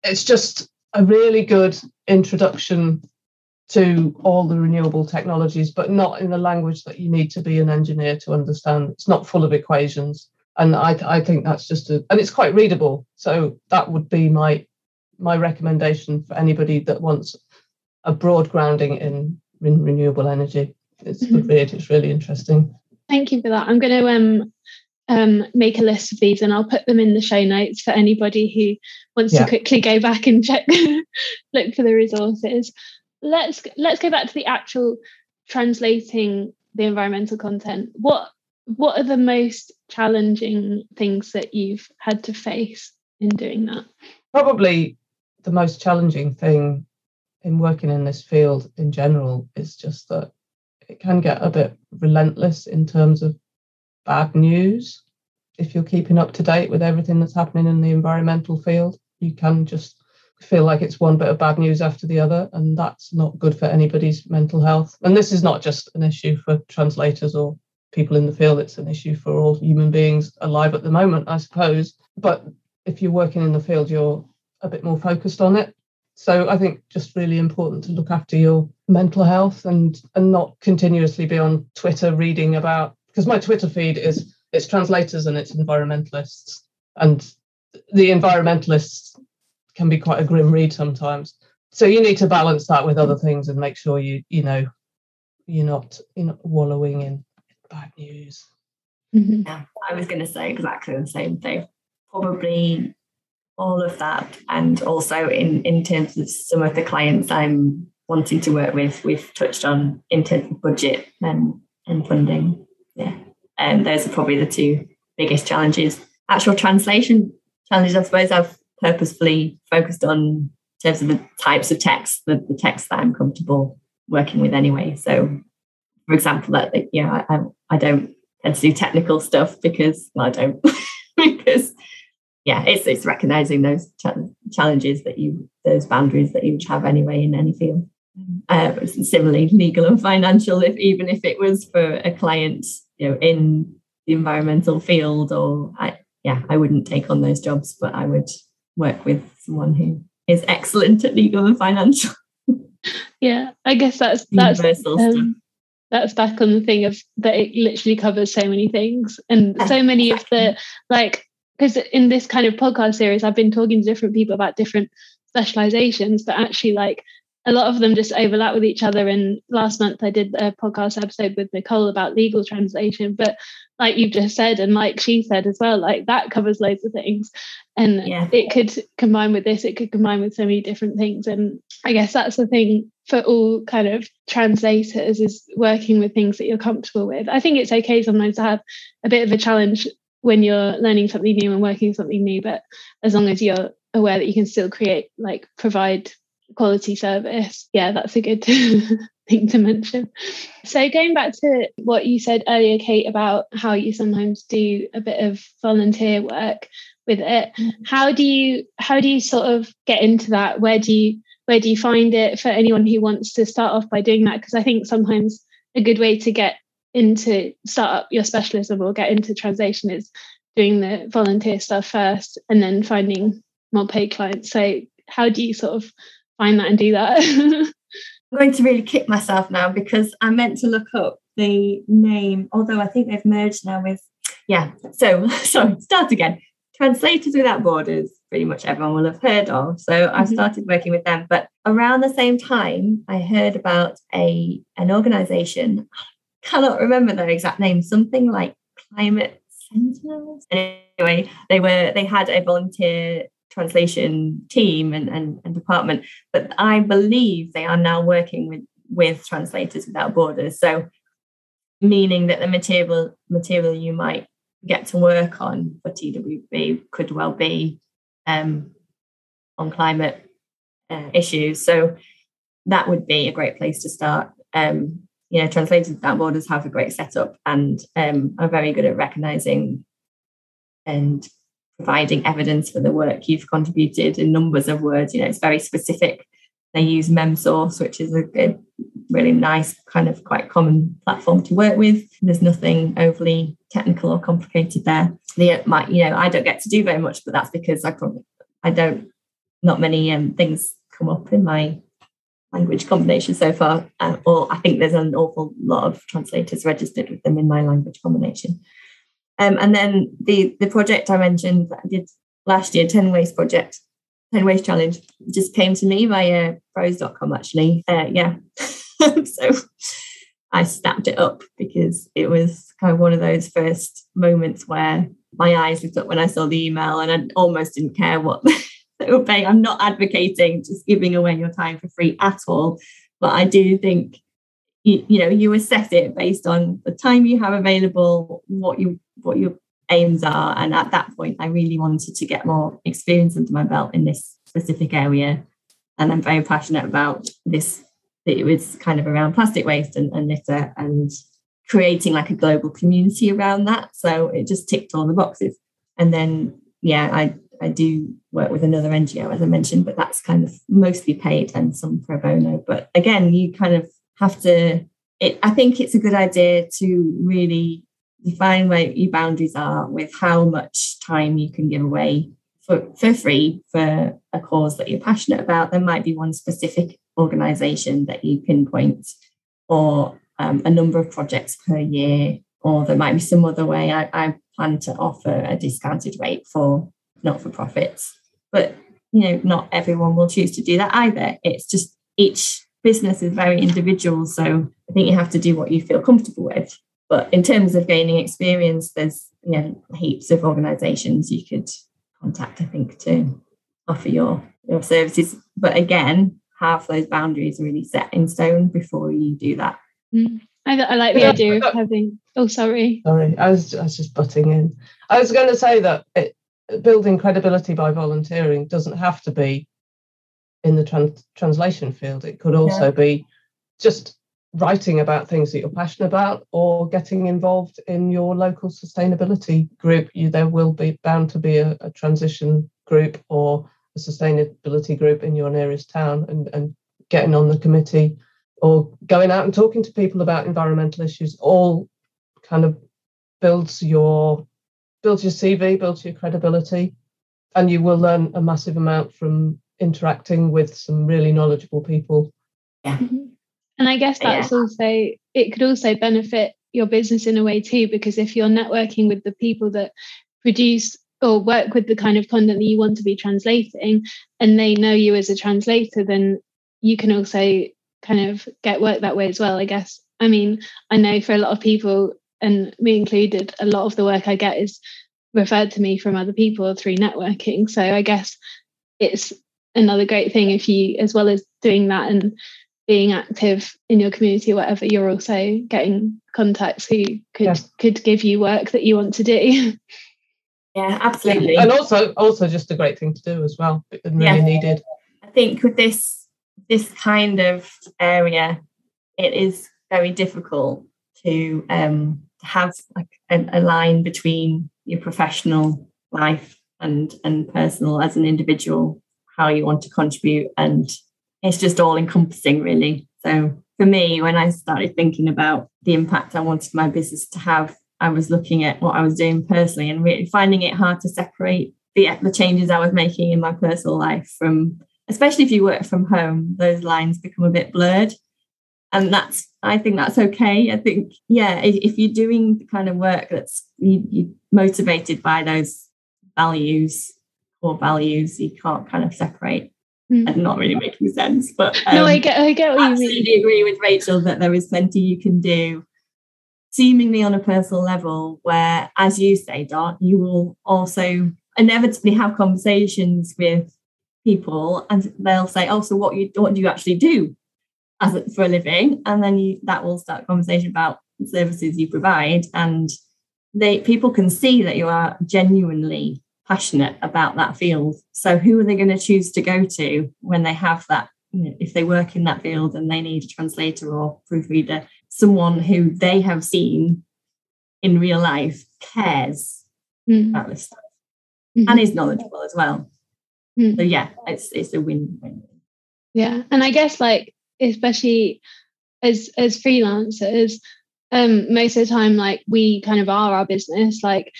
it's just a really good introduction to all the renewable technologies, but not in the language that you need to be an engineer to understand. It's not full of equations. And I, I think that's just a, and it's quite readable. So that would be my my recommendation for anybody that wants a broad grounding in in renewable energy. It's mm-hmm. read. It's really interesting. Thank you for that. I'm going to um, um, make a list of these and I'll put them in the show notes for anybody who wants yeah. to quickly go back and check, look for the resources. Let's let's go back to the actual translating the environmental content. What what are the most challenging things that you've had to face in doing that? Probably the most challenging thing in working in this field in general is just that it can get a bit relentless in terms of bad news. If you're keeping up to date with everything that's happening in the environmental field, you can just feel like it's one bit of bad news after the other, and that's not good for anybody's mental health. And this is not just an issue for translators or people in the field, it's an issue for all human beings alive at the moment, I suppose. But if you're working in the field, you're a bit more focused on it so I think just really important to look after your mental health and and not continuously be on Twitter reading about because my Twitter feed is it's translators and it's environmentalists. and the environmentalists can be quite a grim read sometimes. So you need to balance that with other things and make sure you you know you're not you're not wallowing in bad news. Mm-hmm. Yeah, I was going to say exactly the same thing. Probably all of that, and also in in terms of some of the clients I'm wanting to work with, we've touched on in terms of budget and and funding. Yeah, and those are probably the two biggest challenges. Actual translation challenges, I suppose, I've purposefully focused on in terms of the types of text, the, the text that I'm comfortable working with anyway. So, for example, that yeah, I, I don't tend to do technical stuff because well, I don't because yeah, it's it's recognizing those ch- challenges that you those boundaries that you would have anyway in any field. Uh, similarly, legal and financial. If even if it was for a client, you know, in the environmental field, or I, yeah, I wouldn't take on those jobs, but I would work with someone who is excellent at legal and financial. yeah, I guess that's that's um, that's back on the thing of that it literally covers so many things and so many of the like because in this kind of podcast series I've been talking to different people about different specializations, but actually like a lot of them just overlap with each other. And last month I did a podcast episode with Nicole about legal translation. But like you've just said, and like she said as well, like that covers loads of things. And yeah. it could combine with this, it could combine with so many different things. And I guess that's the thing for all kind of translators is working with things that you're comfortable with. I think it's okay sometimes to have a bit of a challenge when you're learning something new and working something new, but as long as you're aware that you can still create like provide quality service. Yeah, that's a good thing to mention. So, going back to what you said earlier, Kate, about how you sometimes do a bit of volunteer work with it, mm-hmm. how do you how do you sort of get into that? Where do you where do you find it for anyone who wants to start off by doing that? Because I think sometimes a good way to get into start up your specialism or get into translation is doing the volunteer stuff first and then finding more paid clients. So how do you sort of find that and do that. I'm going to really kick myself now because I meant to look up the name, although I think they've merged now with, yeah. So, sorry, start again. Translators Without Borders, pretty much everyone will have heard of. So mm-hmm. I started working with them. But around the same time, I heard about a an organization. I cannot remember their exact name, something like Climate Sentinels. Anyway, they were they had a volunteer translation team and, and, and department, but I believe they are now working with, with Translators Without Borders. So meaning that the material material you might get to work on for TWB could well be um, on climate uh, issues. So that would be a great place to start. Um, you know, Translators Without Borders have a great setup and um, are very good at recognizing and providing evidence for the work you've contributed in numbers of words. You know, it's very specific. They use MemSource, which is a good, really nice, kind of quite common platform to work with. There's nothing overly technical or complicated there. The you know, I don't get to do very much, but that's because I probably I don't. Not many um, things come up in my language combination so far, um, or I think there's an awful lot of translators registered with them in my language combination. Um, and then the the project I mentioned that I did last year, 10 Ways Project, 10 Ways Challenge, just came to me via ProZ.com actually. Uh, yeah. so I snapped it up because it was kind of one of those first moments where my eyes lit up when I saw the email and I almost didn't care what were. I'm not advocating just giving away your time for free at all. But I do think you, you know you assess it based on the time you have available what you what your aims are and at that point i really wanted to get more experience under my belt in this specific area and i'm very passionate about this it was kind of around plastic waste and, and litter and creating like a global community around that so it just ticked all the boxes and then yeah i i do work with another ngo as i mentioned but that's kind of mostly paid and some pro bono but again you kind of have to it, I think it's a good idea to really define where your boundaries are with how much time you can give away for, for free for a cause that you're passionate about. There might be one specific organization that you pinpoint or um, a number of projects per year or there might be some other way. I, I plan to offer a discounted rate for not for profits, but you know, not everyone will choose to do that either. It's just each business is very individual. So I think you have to do what you feel comfortable with. But in terms of gaining experience, there's you know heaps of organizations you could contact, I think, to offer your, your services. But again, have those boundaries really set in stone before you do that. Mm. I, I, like the yeah, idea of having. Oh, sorry. Sorry, I was, I was just butting in. I was going to say that it, building credibility by volunteering doesn't have to be in the trans- translation field. It could also yeah. be just writing about things that you're passionate about or getting involved in your local sustainability group. You, there will be bound to be a, a transition group or a sustainability group in your nearest town and, and getting on the committee or going out and talking to people about environmental issues all kind of builds your builds your CV, builds your credibility, and you will learn a massive amount from interacting with some really knowledgeable people. Yeah. Mm-hmm. And I guess that's yeah. also it could also benefit your business in a way too, because if you're networking with the people that produce or work with the kind of content that you want to be translating and they know you as a translator, then you can also kind of get work that way as well, I guess. I mean, I know for a lot of people, and me included, a lot of the work I get is referred to me from other people through networking. So I guess it's another great thing if you, as well as doing that and being active in your community or whatever, you're also getting contacts who could yeah. could give you work that you want to do. Yeah, absolutely. And also also just a great thing to do as well and really yeah. needed. I think with this this kind of area, it is very difficult to um, have like a, a line between your professional life and and personal as an individual, how you want to contribute, and it's just all encompassing, really. So for me, when I started thinking about the impact I wanted my business to have, I was looking at what I was doing personally and really finding it hard to separate the the changes I was making in my personal life from especially if you work from home, those lines become a bit blurred. And that's, I think that's okay. I think, yeah, if, if you're doing the kind of work that's you, you're motivated by those values, core values, you can't kind of separate. Mm. And not really making sense, but um, no, I get, I get what you mean. Agree with Rachel that there is plenty you can do seemingly on a personal level where as you say dot you will also inevitably have conversations with people and they'll say, "Oh, so what you what do you actually do as a, for a living?" And then you, that will start a conversation about services you provide, and they people can see that you are genuinely passionate about that field. So who are they going to choose to go to when they have that? You know, if they work in that field and they need a translator or proofreader, someone who they have seen in real life cares mm. about this stuff mm-hmm. and is knowledgeable as well. Mm. So yeah, it's it's a win-win. Yeah, and I guess like especially as as freelancers, um, most of the time like we kind of are our business. Like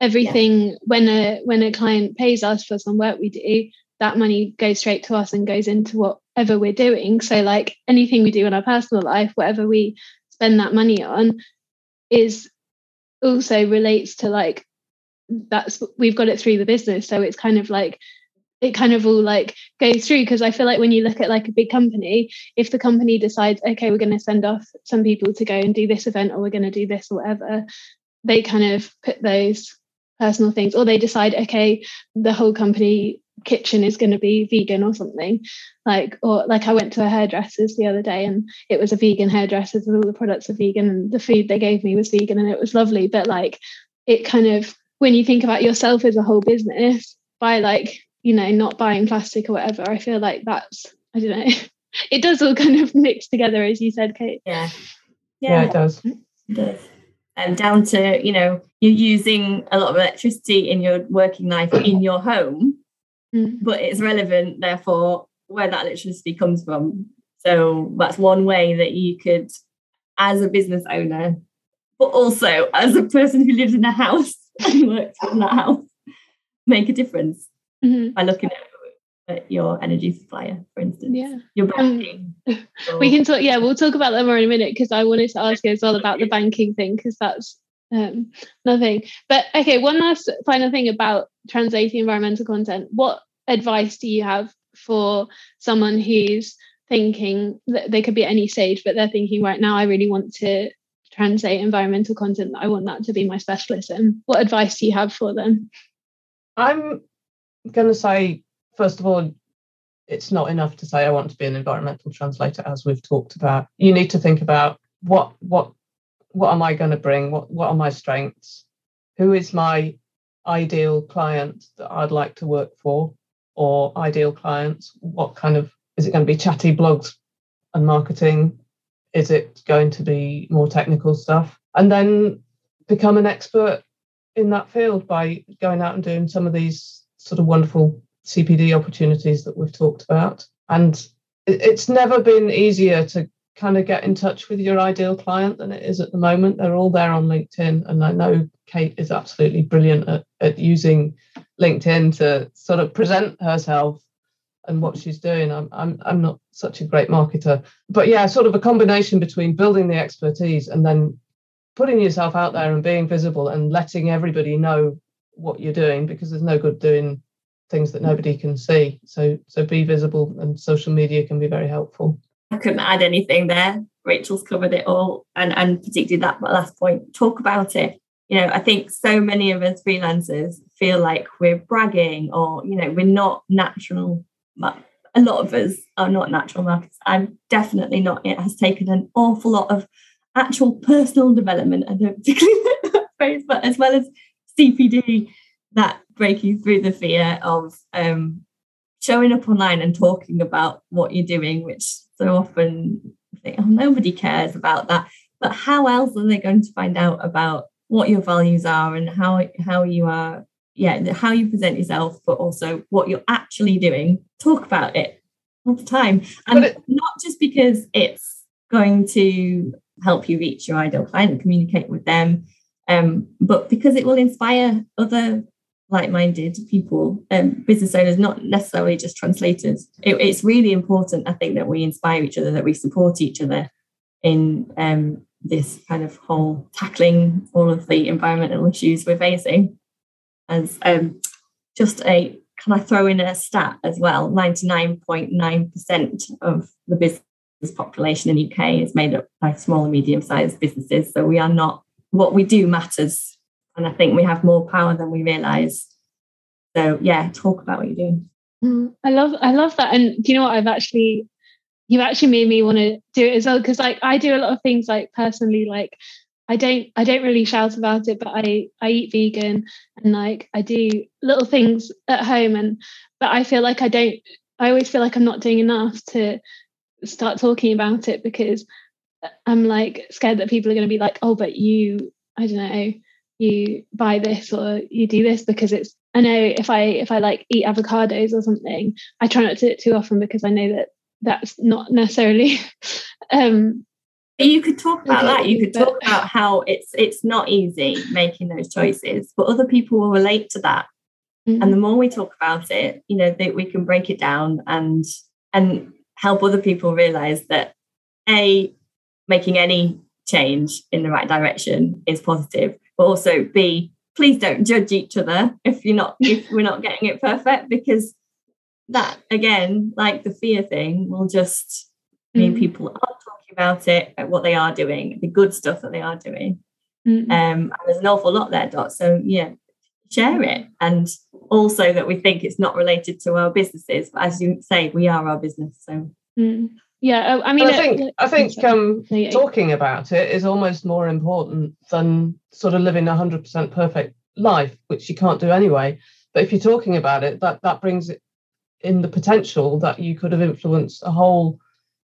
everything yeah. when a when a client pays us for some work we do, that money goes straight to us and goes into whatever we're doing. So like anything we do in our personal life, whatever we spend that money on, is also relates to like that's we've got it through the business. So it's kind of like it kind of all like goes through because I feel like when you look at like a big company, if the company decides, okay, we're going to send off some people to go and do this event or we're going to do this or whatever, they kind of put those personal things or they decide, okay, the whole company kitchen is going to be vegan or something. Like or like I went to a hairdresser's the other day and it was a vegan hairdresser's and all the products are vegan and the food they gave me was vegan and it was lovely but like it kind of when you think about yourself as a whole business by like you know, not buying plastic or whatever. I feel like that's, I don't know, it does all kind of mix together, as you said, Kate. Yeah. Yeah, yeah it does. It does. And um, down to, you know, you're using a lot of electricity in your working life in your home, mm. but it's relevant, therefore, where that electricity comes from. So that's one way that you could, as a business owner, but also as a person who lives in a house and works in that house, make a difference mm-hmm. by looking at, at, your energy supplier, for instance. Yeah. Your banking. Um, we can talk, yeah, we'll talk about that more in a minute because I wanted to ask you as well about the banking thing because that's um, nothing. But okay, one last final thing about translating environmental content. What advice do you have for someone who's thinking that they could be at any stage, but they're thinking right now, I really want to translate environmental content. I want that to be my specialism. What advice do you have for them? I'm going to say, first of all, it's not enough to say I want to be an environmental translator, as we've talked about. You need to think about what what what am I going to bring? What what are my strengths? Who is my ideal client that I'd like to work for, or ideal clients? What kind of is it going to be chatty blogs and marketing? Is it going to be more technical stuff? And then become an expert in that field by going out and doing some of these sort of wonderful CPD opportunities that we've talked about. And it's never been easier to kind of get in touch with your ideal client than it is at the moment. They're all there on LinkedIn. And I know Kate is absolutely brilliant at, at using LinkedIn to sort of present herself and what she's doing. I'm, I'm, I'm not such a great marketer. But yeah, sort of a combination between building the expertise and then putting yourself out there and being visible and letting everybody know what you're doing because there's no good doing things that nobody can see. So so be visible and social media can be very helpful. I couldn't add anything there. Rachel's covered it all and and particularly that last point. Talk about it. You know, I think so many of us freelancers feel like we're bragging or, you know, we're not natural. A lot of us are not natural marketers. I'm definitely not. It has taken an awful lot of actual personal development. I don't particularly that phrase, but as well as CPD that breaking through the fear of um, showing up online and talking about what you're doing, which so often think, oh, nobody cares about that. But how else are they going to find out about what your values are and how how you are, yeah, how you present yourself, but also what you're actually doing? Talk about it all the time, and it, not just because it's going to help you reach your ideal client and communicate with them, um, but because it will inspire other like-minded people um, business owners not necessarily just translators it, it's really important i think that we inspire each other that we support each other in um, this kind of whole tackling all of the environmental issues we're facing as um, just a can i throw in a stat as well? 99.9% of the business population in the uk is made up by small and medium sized businesses. So we are not what we do matters and I think we have more power than we realize. So yeah, talk about what you're doing. Mm, I love I love that. And do you know what I've actually you've actually made me want to do it as well because like I do a lot of things like personally like I don't I don't really shout about it but I I eat vegan and like I do little things at home and but I feel like I don't I always feel like I'm not doing enough to start talking about it because I'm like scared that people are going to be like oh but you I don't know you buy this or you do this because it's I know if I if I like eat avocados or something, I try not to do it too often because I know that that's not necessarily um you could talk about okay, that you could talk about how it's it's not easy making those choices but other people will relate to that mm-hmm. and the more we talk about it you know that we can break it down and and help other people realize that a making any change in the right direction is positive but also b please don't judge each other if you're not if we're not getting it perfect because that again like the fear thing will just mean mm. people are talking about it what they are doing the good stuff that they are doing mm. um and there's an awful lot there dot so yeah share it and also that we think it's not related to our businesses but as you say we are our business so mm. Yeah, I mean, I think I think um, talking about it is almost more important than sort of living a hundred percent perfect life, which you can't do anyway. But if you're talking about it, that that brings it in the potential that you could have influenced a whole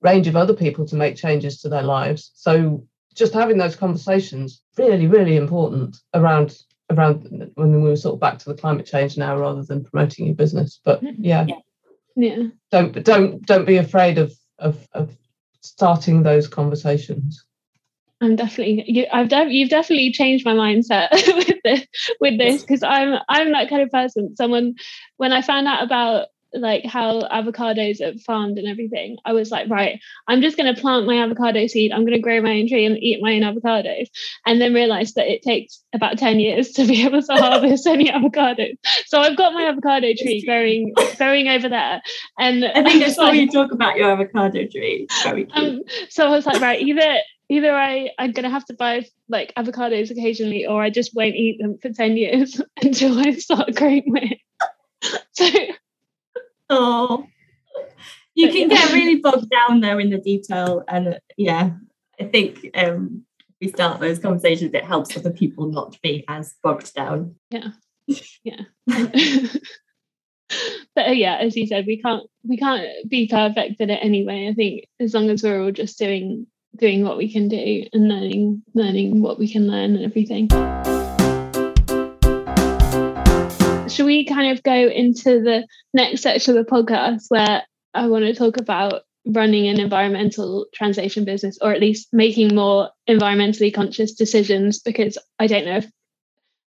range of other people to make changes to their lives. So just having those conversations really, really important around around when we were sort of back to the climate change now rather than promoting your business. But mm-hmm. yeah. Yeah. Don't don't don't be afraid of of, of starting those conversations. I'm definitely you, I've de- you've definitely changed my mindset with this with this because I'm I'm that kind of person. Someone when I found out about like how avocados are farmed and everything, I was like, right, I'm just going to plant my avocado seed. I'm going to grow my own tree and eat my own avocados. And then realized that it takes about 10 years to be able to harvest any avocados. So I've got my avocado tree growing, growing over there. And I think I saw like, you talk about your avocado tree. Um, so I was like, right, either either I I'm gonna have to buy like avocados occasionally, or I just won't eat them for ten years until I start growing my. so Oh, you can get really bogged down there in the detail, and uh, yeah, I think um, if we start those conversations, it helps other people not be as bogged down. Yeah, yeah. but uh, yeah, as you said, we can't we can't be perfect at it anyway. I think as long as we're all just doing doing what we can do and learning learning what we can learn and everything should we kind of go into the next section of the podcast where I want to talk about running an environmental translation business or at least making more environmentally conscious decisions because I don't know if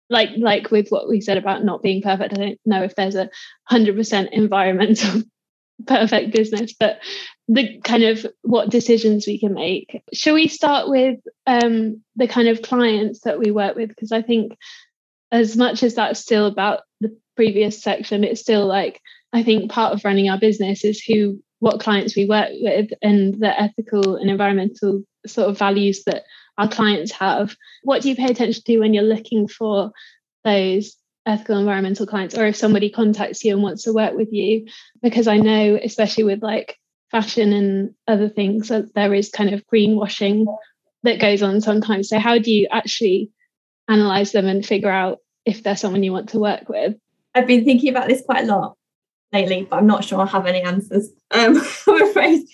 like like with what we said about not being perfect, I don't know if there's a hundred percent environmental perfect business, but the kind of what decisions we can make. Shall we start with um, the kind of clients that we work with? Because I think as much as that's still about the previous section, it's still like I think part of running our business is who what clients we work with and the ethical and environmental sort of values that our clients have. What do you pay attention to when you're looking for those ethical environmental clients or if somebody contacts you and wants to work with you? Because I know, especially with like fashion and other things, that there is kind of greenwashing that goes on sometimes. So how do you actually analyze them and figure out if they're someone you want to work with? I've been thinking about this quite a lot lately, but I'm not sure I have any answers, um, I'm afraid.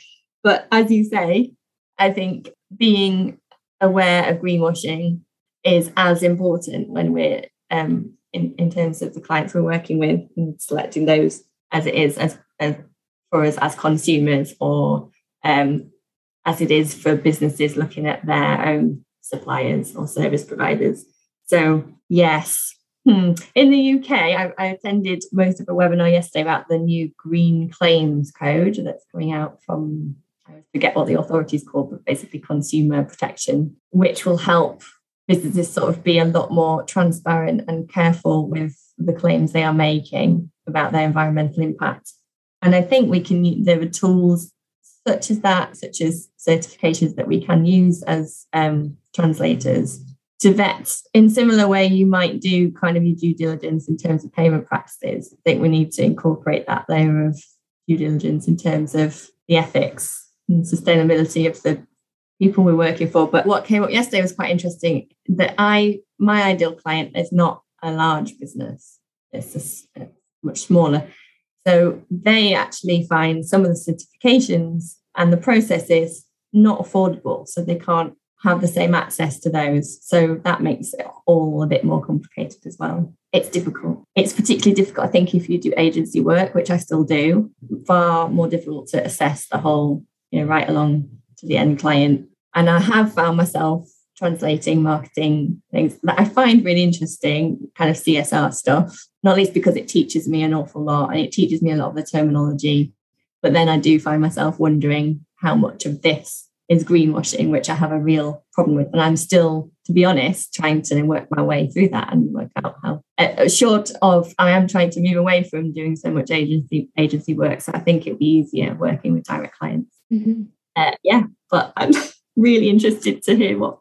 But as you say, I think being aware of greenwashing is as important when we're um, in, in terms of the clients we're working with and selecting those as it is as, as for us as consumers or um, as it is for businesses looking at their own suppliers or service providers. So, yes. Hmm. In the UK, I, I, attended most of a webinar yesterday about the new Green Claims Code that's coming out from, I forget what the authority is called, but basically consumer protection, which will help businesses sort of be a lot more transparent and careful with the claims they are making about their environmental impact. And I think we can, there are tools such as that, such as certifications that we can use as um, translators to vet in similar way you might do kind of your due diligence in terms of payment practices. I think we need to incorporate that layer of due diligence in terms of the ethics and sustainability of the people we're working for. But what came up yesterday was quite interesting that I my ideal client is not a large business. It's a, much smaller. So they actually find some of the certifications and the processes not affordable. So they can't have the same access to those. So that makes it all a bit more complicated as well. It's difficult. It's particularly difficult, I think, if you do agency work, which I still do, far more difficult to assess the whole, you know, right along to the end client. And I have found myself translating marketing things that I find really interesting, kind of CSR stuff, not least because it teaches me an awful lot and it teaches me a lot of the terminology. But then I do find myself wondering how much of this is greenwashing, which I have a real problem with. And I'm still, to be honest, trying to work my way through that and work out how. Uh, short of, I am trying to move away from doing so much agency agency work. So I think it'd be easier working with direct clients. Mm-hmm. Uh, yeah, but I'm really interested to hear what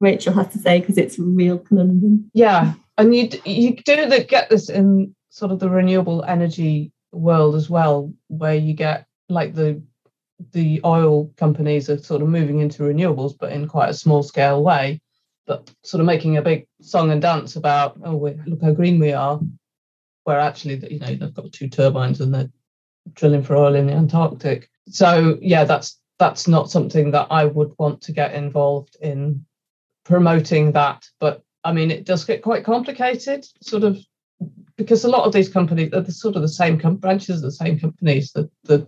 Rachel has to say because it's a real conundrum. Yeah, and you you do the, get this in sort of the renewable energy world as well, where you get like the the oil companies are sort of moving into renewables, but in quite a small scale way, but sort of making a big song and dance about, oh, we look how green we are, where actually, you know, they've got two turbines and they're drilling for oil in the Antarctic. So yeah, that's that's not something that I would want to get involved in promoting that. But I mean, it does get quite complicated, sort of, because a lot of these companies are sort of the same com- branches of the same companies. The the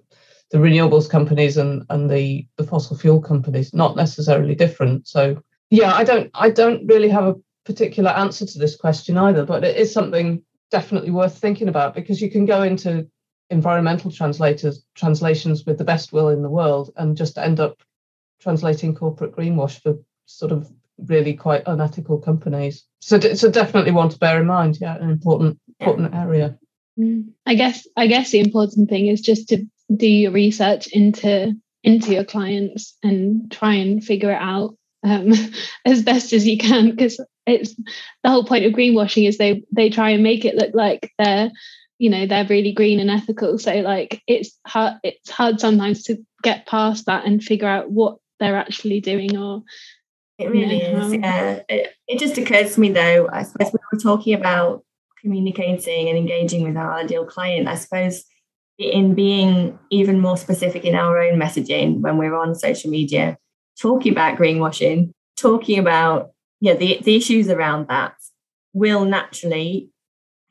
the renewables companies and and the the fossil fuel companies not necessarily different so yeah i don't i don't really have a particular answer to this question either but it is something definitely worth thinking about because you can go into environmental translators translations with the best will in the world and just end up translating corporate greenwash for sort of really quite unethical companies. So, so definitely one to bear in mind. Yeah, an important important area. Mm. I guess I guess the important thing is just to do your research into into your clients and try and figure it out um, as best as you can because it's the whole point of greenwashing is they they try and make it look like they're you know they're really green and ethical. So like it's hard it's hard sometimes to get past that and figure out what they're actually doing or it really you know, is yeah. It, it just occurs to me though i suppose we were talking about communicating and engaging with our ideal client i suppose in being even more specific in our own messaging when we're on social media talking about greenwashing talking about yeah the, the issues around that will naturally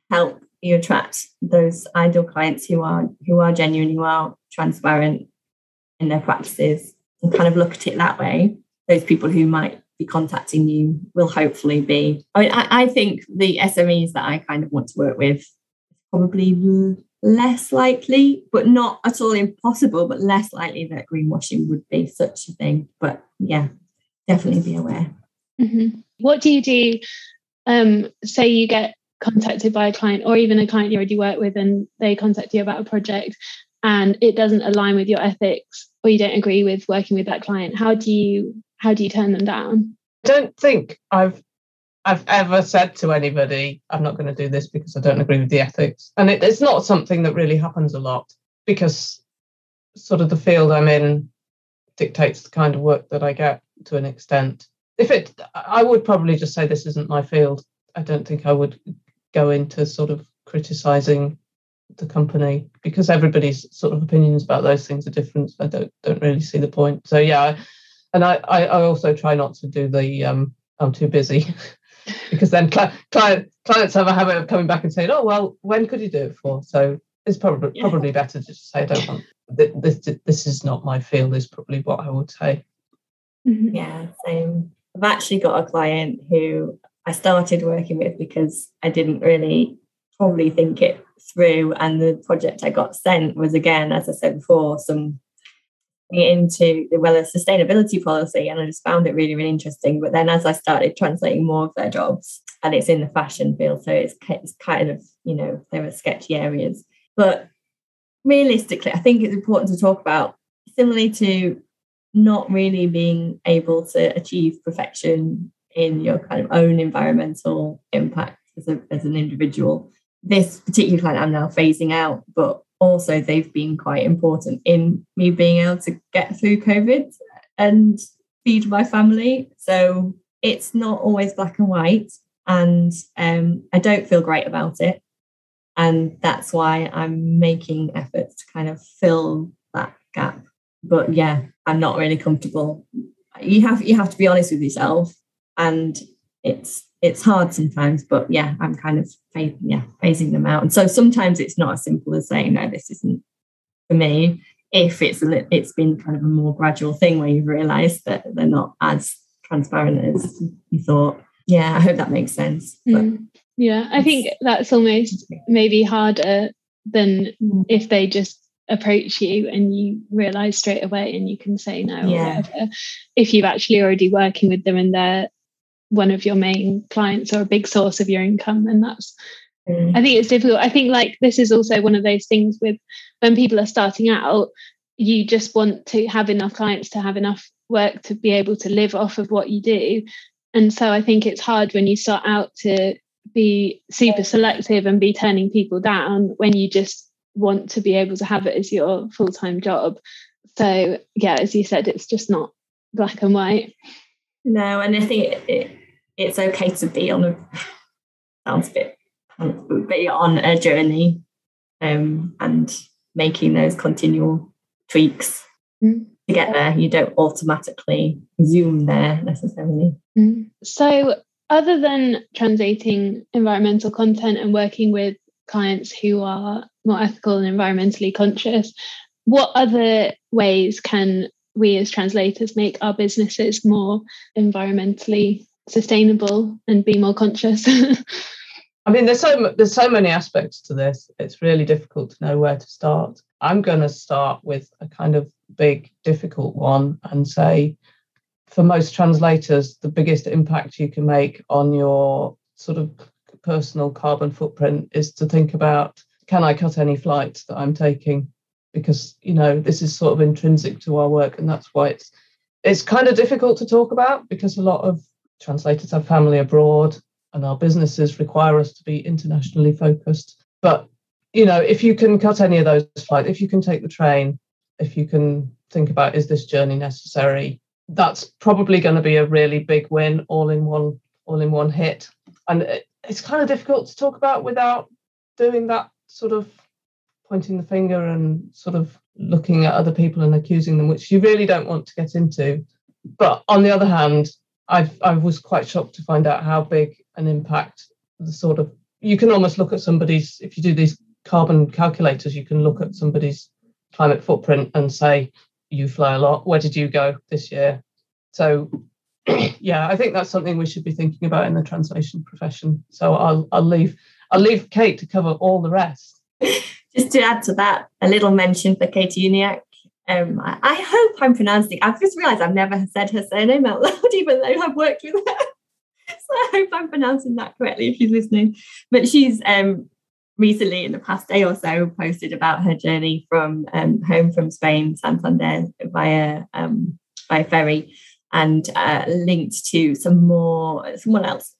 help you attract those ideal clients who are who are genuine, who are transparent in their practices, and kind of look at it that way. Those people who might be contacting you will hopefully be. I mean, I, I think the SMEs that I kind of want to work with probably less likely, but not at all impossible, but less likely that greenwashing would be such a thing. But yeah, definitely be aware. Mm-hmm. What do you do? Um, say you get contacted by a client or even a client you already work with and they contact you about a project and it doesn't align with your ethics or you don't agree with working with that client how do you how do you turn them down i don't think i've i've ever said to anybody i'm not going to do this because i don't agree with the ethics and it, it's not something that really happens a lot because sort of the field i'm in dictates the kind of work that i get to an extent if it i would probably just say this isn't my field i don't think i would go into sort of criticizing the company because everybody's sort of opinions about those things are different. I don't don't really see the point. So yeah, and I I, also try not to do the um I'm too busy because then cli- client clients have a habit of coming back and saying oh well when could you do it for? So it's probably yeah. probably better to just say I don't want this this is not my field is probably what I would say. Mm-hmm. Yeah, same. I've actually got a client who I started working with because I didn't really probably think it through. And the project I got sent was again, as I said before, some into well a sustainability policy and I just found it really really interesting but then as I started translating more of their jobs and it's in the fashion field so it's, it's kind of you know there were sketchy areas but realistically I think it's important to talk about similarly to not really being able to achieve perfection in your kind of own environmental impact as, a, as an individual. This particular client I'm now phasing out, but also they've been quite important in me being able to get through COVID and feed my family. So it's not always black and white, and um, I don't feel great about it. And that's why I'm making efforts to kind of fill that gap. But yeah, I'm not really comfortable. You have you have to be honest with yourself and it's it's hard sometimes but yeah i'm kind of yeah phasing them out and so sometimes it's not as simple as saying no this isn't for me if it's a, it's been kind of a more gradual thing where you've realized that they're not as transparent as you thought yeah i hope that makes sense mm. yeah i think that's almost maybe harder than mm. if they just approach you and you realize straight away and you can say no yeah. if you've actually already working with them and they're one of your main clients or a big source of your income and that's mm. i think it's difficult. I think like this is also one of those things with when people are starting out you just want to have enough clients to have enough work to be able to live off of what you do. And so i think it's hard when you start out to be super selective and be turning people down when you just want to be able to have it as your full-time job. So yeah as you said it's just not black and white. No and i think it, it, it's okay to be on a sounds a bit be on a journey um, and making those continual tweaks mm. to get there. You don't automatically zoom there necessarily. Mm. So, other than translating environmental content and working with clients who are more ethical and environmentally conscious, what other ways can we as translators make our businesses more environmentally sustainable and be more conscious I mean, there's so there's so many aspects to this. It's really difficult to know where to start. I'm going to start with a kind of big, difficult one and say, for most translators, the biggest impact you can make on your sort of personal carbon footprint is to think about can I cut any flights that I'm taking? Because you know this is sort of intrinsic to our work, and that's why it's it's kind of difficult to talk about because a lot of translators have family abroad, and our businesses require us to be internationally focused. But you know, if you can cut any of those flights, if you can take the train, if you can think about is this journey necessary, that's probably going to be a really big win all in one all in one hit. And it's kind of difficult to talk about without doing that sort of pointing the finger and sort of looking at other people and accusing them, which you really don't want to get into. But on the other hand, I've, I was quite shocked to find out how big an impact the sort of you can almost look at somebody's if you do these carbon calculators, you can look at somebody's climate footprint and say, you fly a lot. Where did you go this year? So yeah, I think that's something we should be thinking about in the translation profession. So I'll I'll leave I'll leave Kate to cover all the rest. Just to add to that, a little mention for Katie Uniacke. Um, I, I, hope I'm pronouncing. I've just realised I've never said her surname out loud, even though I've worked with her. so I hope I'm pronouncing that correctly if she's listening. But she's um, recently, in the past day or so, posted about her journey from um, home from Spain, Santander, via um, by ferry, and uh, linked to some more someone else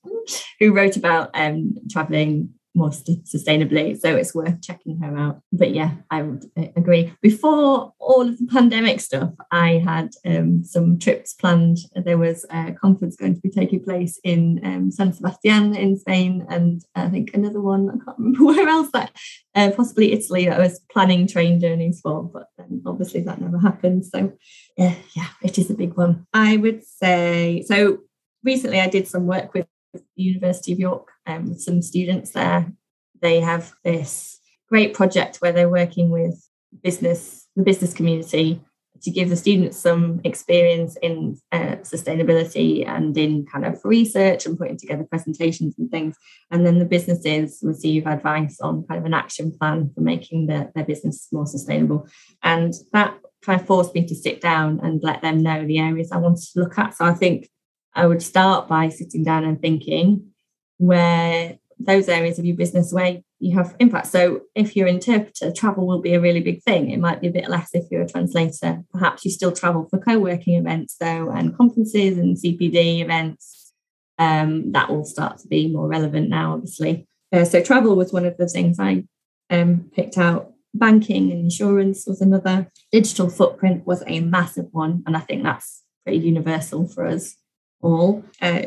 who wrote about um, traveling more sustainably. So it's worth checking her out. But yeah, I would uh, agree. Before all of the pandemic stuff, I had um, some trips planned. There was a conference going to be taking place in um, San Sebastian in Spain, and I think another one, I can't remember where else, that uh, possibly Italy that I was planning train journeys for, but then obviously that never happened. So yeah, yeah, it is a big one. I would say so. Recently, I did some work with the University of York um, some students there. They have this great project where they're working with business, the business community, to give the students some experience in uh, sustainability and in kind of research and putting together presentations and things. And then the businesses receive advice on kind of an action plan for making the, their business more sustainable. And that kind of forced me to sit down and let them know the areas I wanted to look at. So I think I would start by sitting down and thinking where those areas of your business where you have impact. So if you're an interpreter, travel will be a really big thing. It might be a bit less if you're a translator. Perhaps you still travel for co-working events though and conferences and CPD events. Um, that will start to be more relevant now, obviously. Uh, so travel was one of the things I um, picked out. Banking and insurance was another. Digital footprint was a massive one, and I think that's pretty universal for us all. Uh,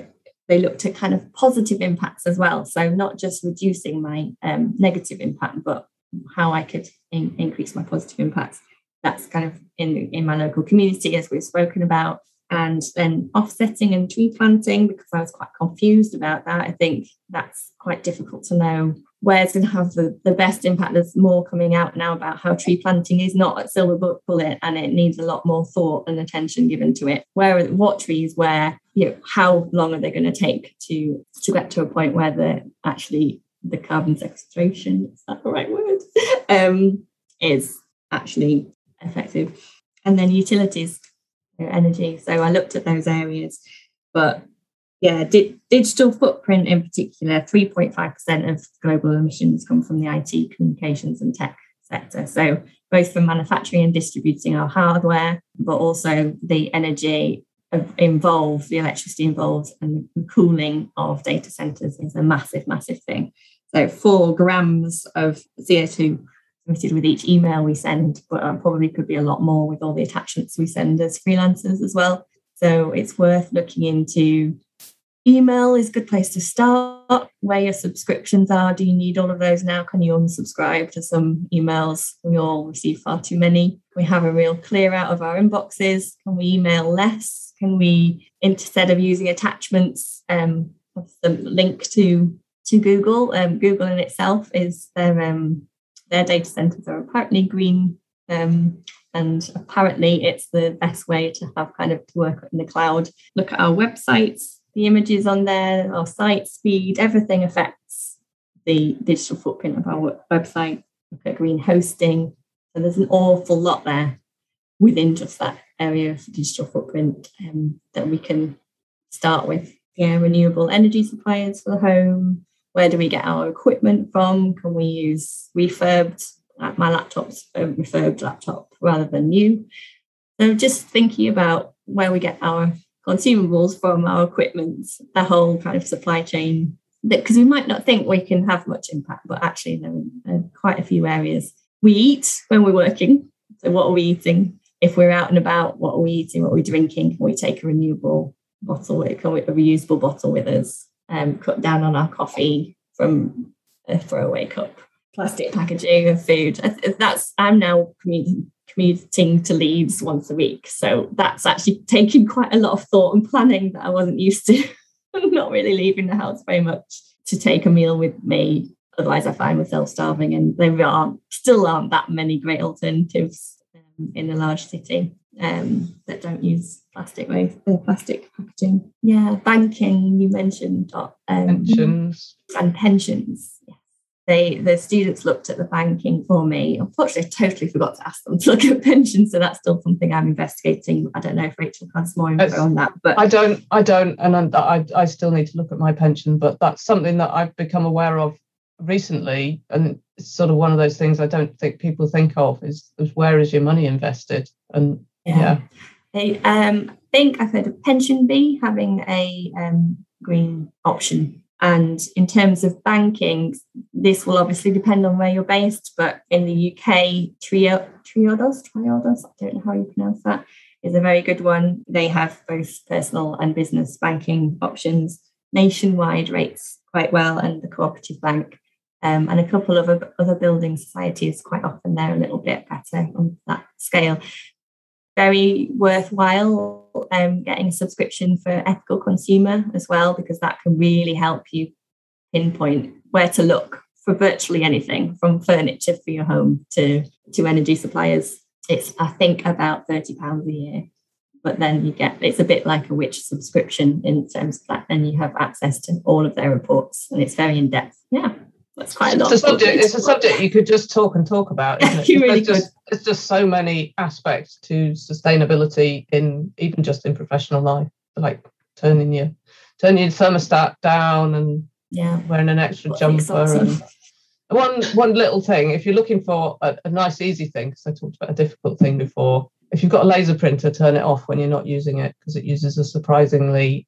they looked at kind of positive impacts as well. So not just reducing my um, negative impact, but how I could in, increase my positive impacts. That's kind of in, in my local community, as we've spoken about. And then offsetting and tree planting, because I was quite confused about that. I think that's quite difficult to know where's going to have the, the best impact. There's more coming out now about how tree planting is not a silver bullet and it needs a lot more thought and attention given to it. Where what trees where, you know, how long are they going to take to to get to a point where the actually the carbon sequestration, is that the right word? um, is actually effective. And then utilities, energy. So I looked at those areas, but yeah, di- digital footprint in particular, 3.5% of global emissions come from the IT, communications, and tech sector. So, both from manufacturing and distributing our hardware, but also the energy involved, the electricity involved, and the cooling of data centers is a massive, massive thing. So, four grams of CO2 emitted with each email we send, but um, probably could be a lot more with all the attachments we send as freelancers as well. So, it's worth looking into. Email is a good place to start. Where your subscriptions are do you need all of those now? Can you unsubscribe to some emails? We all receive far too many. We have a real clear out of our inboxes. Can we email less can we instead of using attachments um the link to to google um, google in itself is their um their data centers are apparently green um, and apparently it's the best way to have kind of to work in the cloud. Look at our websites the images on there, our site speed, everything affects the digital footprint of our website, look at green hosting. So there's an awful lot there within just that area of digital footprint um, that we can start with. Yeah, renewable energy suppliers for the home. Where do we get our equipment from? Can we use refurbed? Like my laptop's a refurbed laptop rather than new. So just thinking about where we get our consumables from, our equipment, the whole kind of supply chain. Because we might not think we can have much impact, but actually there are quite a few areas. We eat when we're working. So what are we eating? If we're out and about, what are we eating? What are we drinking? Can we take a renewable bottle, a reusable bottle with us? Um, cut down on our coffee from a throwaway cup, plastic packaging of food. That's I'm now commuting commuting to Leeds once a week. So that's actually taken quite a lot of thought and planning that I wasn't used to. Not really leaving the house very much to take a meal with me. Otherwise, I find myself starving, and there aren't still aren't that many great alternatives in a large city um, that don't use plastic waste, uh, plastic packaging. Yeah, banking you mentioned, um, pensions and pensions. Yeah they the students looked at the banking for me. Unfortunately, I totally forgot to ask them to look at pensions, so that's still something I'm investigating. I don't know if Rachel has more info it's, on that, but I don't, I don't, and I, I still need to look at my pension, but that's something that I've become aware of recently, and it's sort of one of those things I don't think people think of is, is where is your money invested, and yeah. yeah. I um, think I've heard of PensionBee having a um, green option and in terms of banking, this will obviously depend on where you're based, but in the UK, Trio, Triodos, Triodos, I don't know how you pronounce that, is a very good one. They have both personal and business banking options, nationwide rates quite well, and the cooperative bank. Um, and a couple of other building societies, quite often they're a little bit better on that scale. Very worthwhile um, getting a subscription for ethical consumer as well because that can really help you pinpoint where to look for virtually anything from furniture for your home to to energy suppliers. It's i think about 30 pounds a year but then you get it's a bit like a Which subscription in terms of that then you have access to all of their reports and it's very in depth yeah that's quite a lot. It's a subject. It's a subject you could just talk and talk about, isn't it? really there's, just, there's just so many aspects to sustainability in even just in professional life, like turning your turning your thermostat down and yeah, wearing an extra what jumper and one one little thing. If you're looking for a, a nice easy thing, because I talked about a difficult thing before. If you've got a laser printer, turn it off when you're not using it because it uses a surprisingly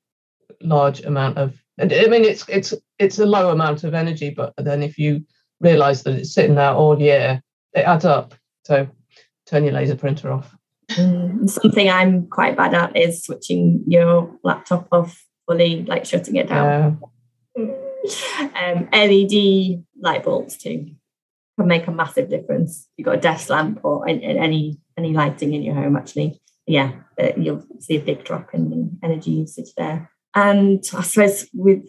large amount of I mean, it's it's it's a low amount of energy, but then if you realise that it's sitting there all year, it adds up. So turn your laser printer off. Mm, something I'm quite bad at is switching your laptop off fully, like shutting it down. Yeah. Um, LED light bulbs too can make a massive difference. You've got a desk lamp or in, in any any lighting in your home, actually, yeah, uh, you'll see a big drop in the energy usage there. And I suppose with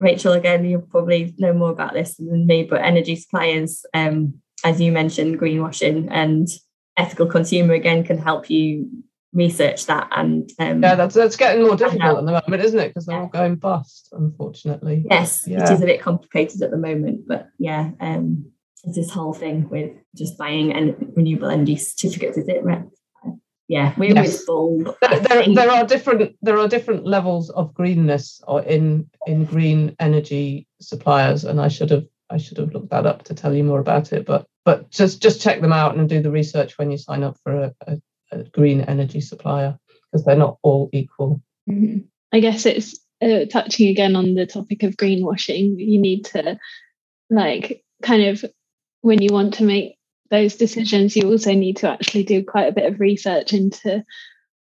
Rachel, again, you'll probably know more about this than me, but energy suppliers, um, as you mentioned, greenwashing and ethical consumer again can help you research that and um, yeah that's that's getting more difficult at the moment isn't it? Because they're yeah. all going bust unfortunately. Yes yeah. it is a bit complicated at the moment but yeah um it's this whole thing with just buying and renewable energy certificates is it yeah, we yes. bulb. There, there, there, are different there are different levels of greenness or in in green energy suppliers, and I should have I should have looked that up to tell you more about it. But but just just check them out and do the research when you sign up for a, a, a green energy supplier because they're not all equal. Mm-hmm. I guess it's uh, touching again on the topic of greenwashing. You need to like kind of when you want to make those decisions, you also need to actually do quite a bit of research into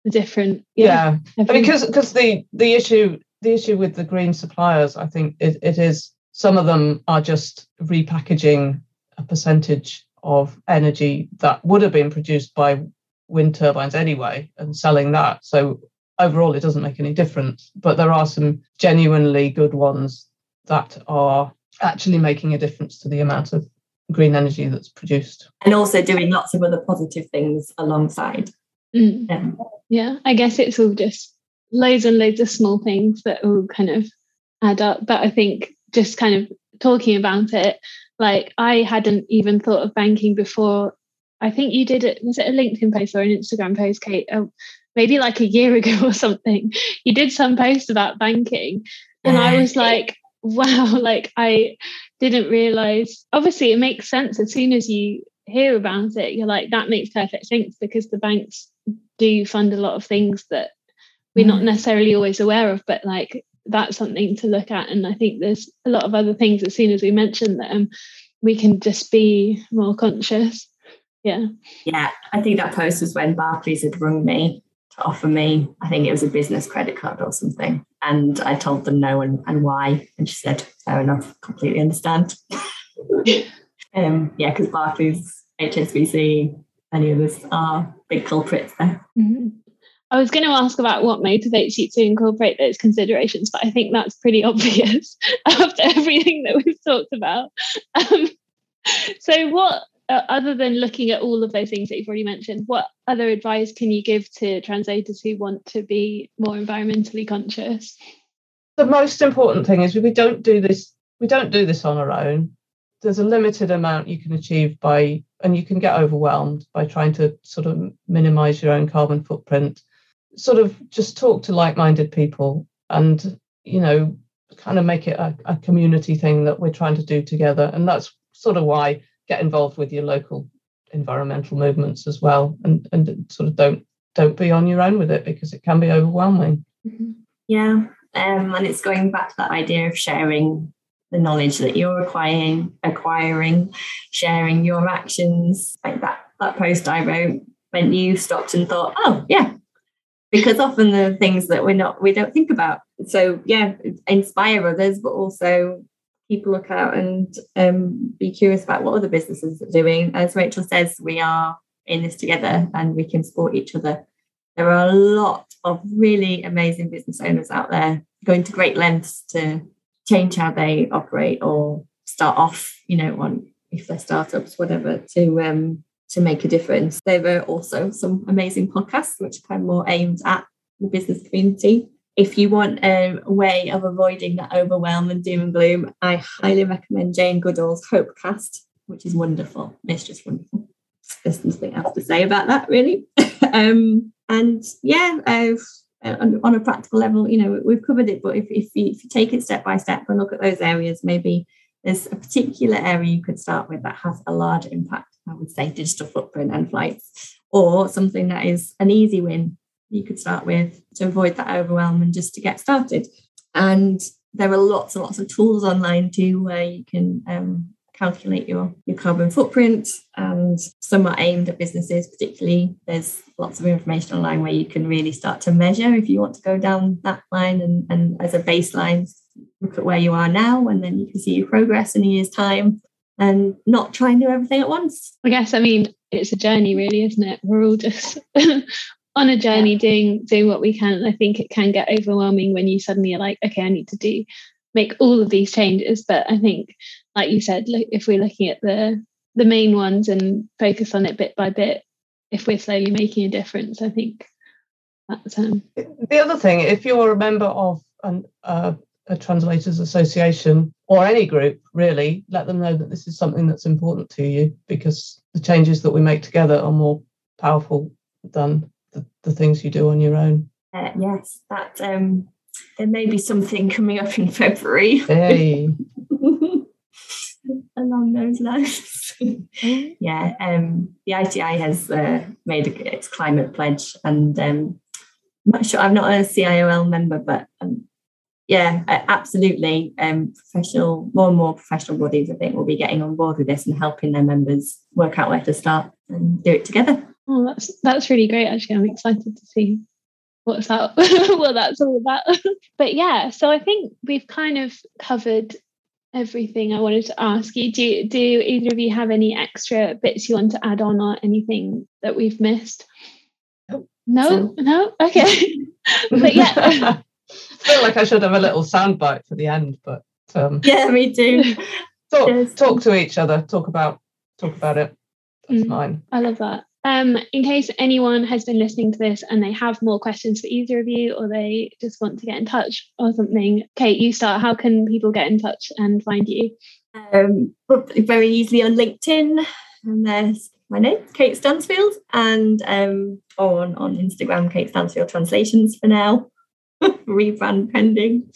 the different. Yeah, yeah. because because the the issue the issue with the green suppliers, I think it, it is some of them are just repackaging a percentage of energy that would have been produced by wind turbines anyway and selling that. So overall, it doesn't make any difference. But there are some genuinely good ones that are actually making a difference to the amount of green energy that's produced. And also doing lots of other positive things alongside. Mm. Yeah. yeah, I guess it's all just loads and loads of small things that all kind of add up. But I think just kind of talking about it, like I hadn't even thought of banking before. I think you did it. Was it a LinkedIn post or an Instagram post, Kate? Oh, maybe like a year ago or something. You did some post about banking, and I was like, wow, like I didn't realize. Obviously, it makes sense as soon as you hear about it. You're like, that makes perfect sense because the banks do fund a lot of things that we're not mm. necessarily always aware of, but like that's something to look at. And I think there's a lot of other things as soon as we mention them, we can just be more conscious. Yeah. Yeah. I think that post was when Barclays had rung me offer me, I think it was a business credit card or something. And I told them no and, and why. And she said, fair enough, completely understand. um, yeah, because Barclays, HSBC, any of us are big culprits there. Mm-hmm. I was going to ask about what motivates you to incorporate those considerations, but I think that's pretty obvious after everything that we've talked about. Um, so, what, Uh, other than looking at all of those things that you've already mentioned, what other advice can you give to translators who want to be more environmentally conscious? The most important thing is we don't do this. We don't do this on our own. There's a limited amount you can achieve by, and you can get overwhelmed by trying to sort of minimize your own carbon footprint sort of just talk to like-minded people and you know kind of make it a, a, community thing that we're trying to do together and that's sort of why get involved with your local environmental movements as well and and sort of don't don't be on your own with it because it can be overwhelming. Mm-hmm. yeah um, and it's going back to that idea of sharing the knowledge that you're acquiring acquiring sharing your actions. Like that that post i wrote when you stopped and thought oh yeah because often the things that we're not we don't think about. So yeah inspire others but also a look out and um, be curious about what other businesses are doing as rachel says we are in this together and we can support each other there are a lot of really amazing business owners out there going to great lengths to change how they operate or start off you know on if they're startups whatever to um, to make a difference. There are also some amazing podcasts which are kind of more aimed at the business community. If you want a way of avoiding that overwhelm and doom and gloom, I highly recommend Jane Goodall's Hopecast, which is wonderful. It's just wonderful. There's nothing else to say about that, really. um, and yeah, on, on, a practical level, you know, we've covered it, but if, if, you, if you take it step by step and look at those areas, maybe there's a particular area you could start with that has a large impact I would say digital footprint and flights, or something that is an easy win you could start with to avoid that overwhelm and just to get started. And there are lots and lots of tools online too where you can um, calculate your, your carbon footprint and some are aimed at businesses particularly there's lots of information online where you can really start to measure if you want to go down that line and, and as a baseline look at where you are now and then you can see your progress in a year's time and not try and do everything at once. I guess I mean it's a journey really, isn't it? We're all just on a journey yeah. doing doing what we can. And I think it can get overwhelming when you suddenly are like, okay, I need to do make all of these changes. But I think, like you said, look, if we're looking at the the main ones and focus on it bit by bit, if we're slowly making a difference, I think that's um the other thing, if you're a member of an uh, a translators association or any group really let them know that this is something that's important to you because the changes that we make together are more powerful than the, things you do on your own uh, yes that um there may be something coming up in february hey along those lines yeah um the iti has uh, made a, its climate pledge and um I'm not sure I'm not a CIOL member, but um, yeah, absolutely. Um, professional, more and more professional bodies, I think, will be getting on board with this and helping their members work out where to start and do it together. Oh, that's that's really great. Actually, I'm excited to see what's that well that's all about. but yeah, so I think we've kind of covered everything I wanted to ask you. Do do either of you have any extra bits you want to add on or anything that we've missed? No, so. no, okay. but yeah. I feel like I should have a little soundbite for the end, but um, yeah, me too. talk talk to each other. Talk about talk about it. That's mm, mine. I love that. Um, in case anyone has been listening to this and they have more questions for either of you or they just want to get in touch or something, Kate, you start. How can people get in touch and find you? Um, very easily on LinkedIn. And there's my name, Kate Stansfield, and um, on, on Instagram, Kate Stansfield Translations for now. Rebrand pending.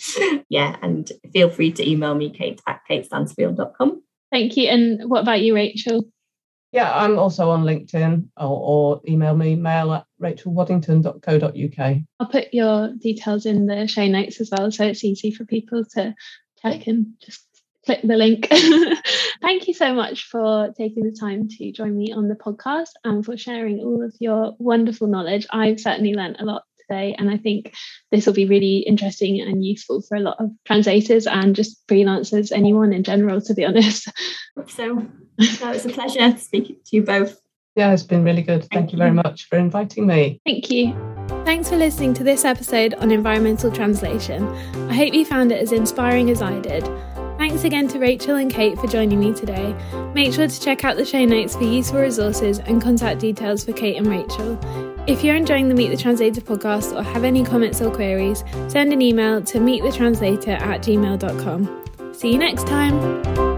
yeah, and feel free to email me, kate at katestansfield.com. Thank you. And what about you, Rachel? Yeah, I'm also on LinkedIn or, or email me mail at rachelwaddington.co.uk. I'll put your details in the show notes as well, so it's easy for people to check and just click the link. Thank you so much for taking the time to join me on the podcast and for sharing all of your wonderful knowledge. I've certainly learned a lot today, and I think this will be really interesting and useful for a lot of translators and just freelancers, anyone in general, to be honest. So that was a pleasure speaking to you both. Yeah, it's been really good. Thank, Thank you very much for inviting me. Thank you. Thanks for listening to this episode on environmental translation. I hope you found it as inspiring as I did. Thanks again to Rachel and Kate for joining me today. Make sure to check out the show notes for useful resources and contact details for Kate and Rachel. If you're enjoying the Meet the Translator podcast or have any comments or queries, send an email to meetthetranslator at gmail.com. See you next time!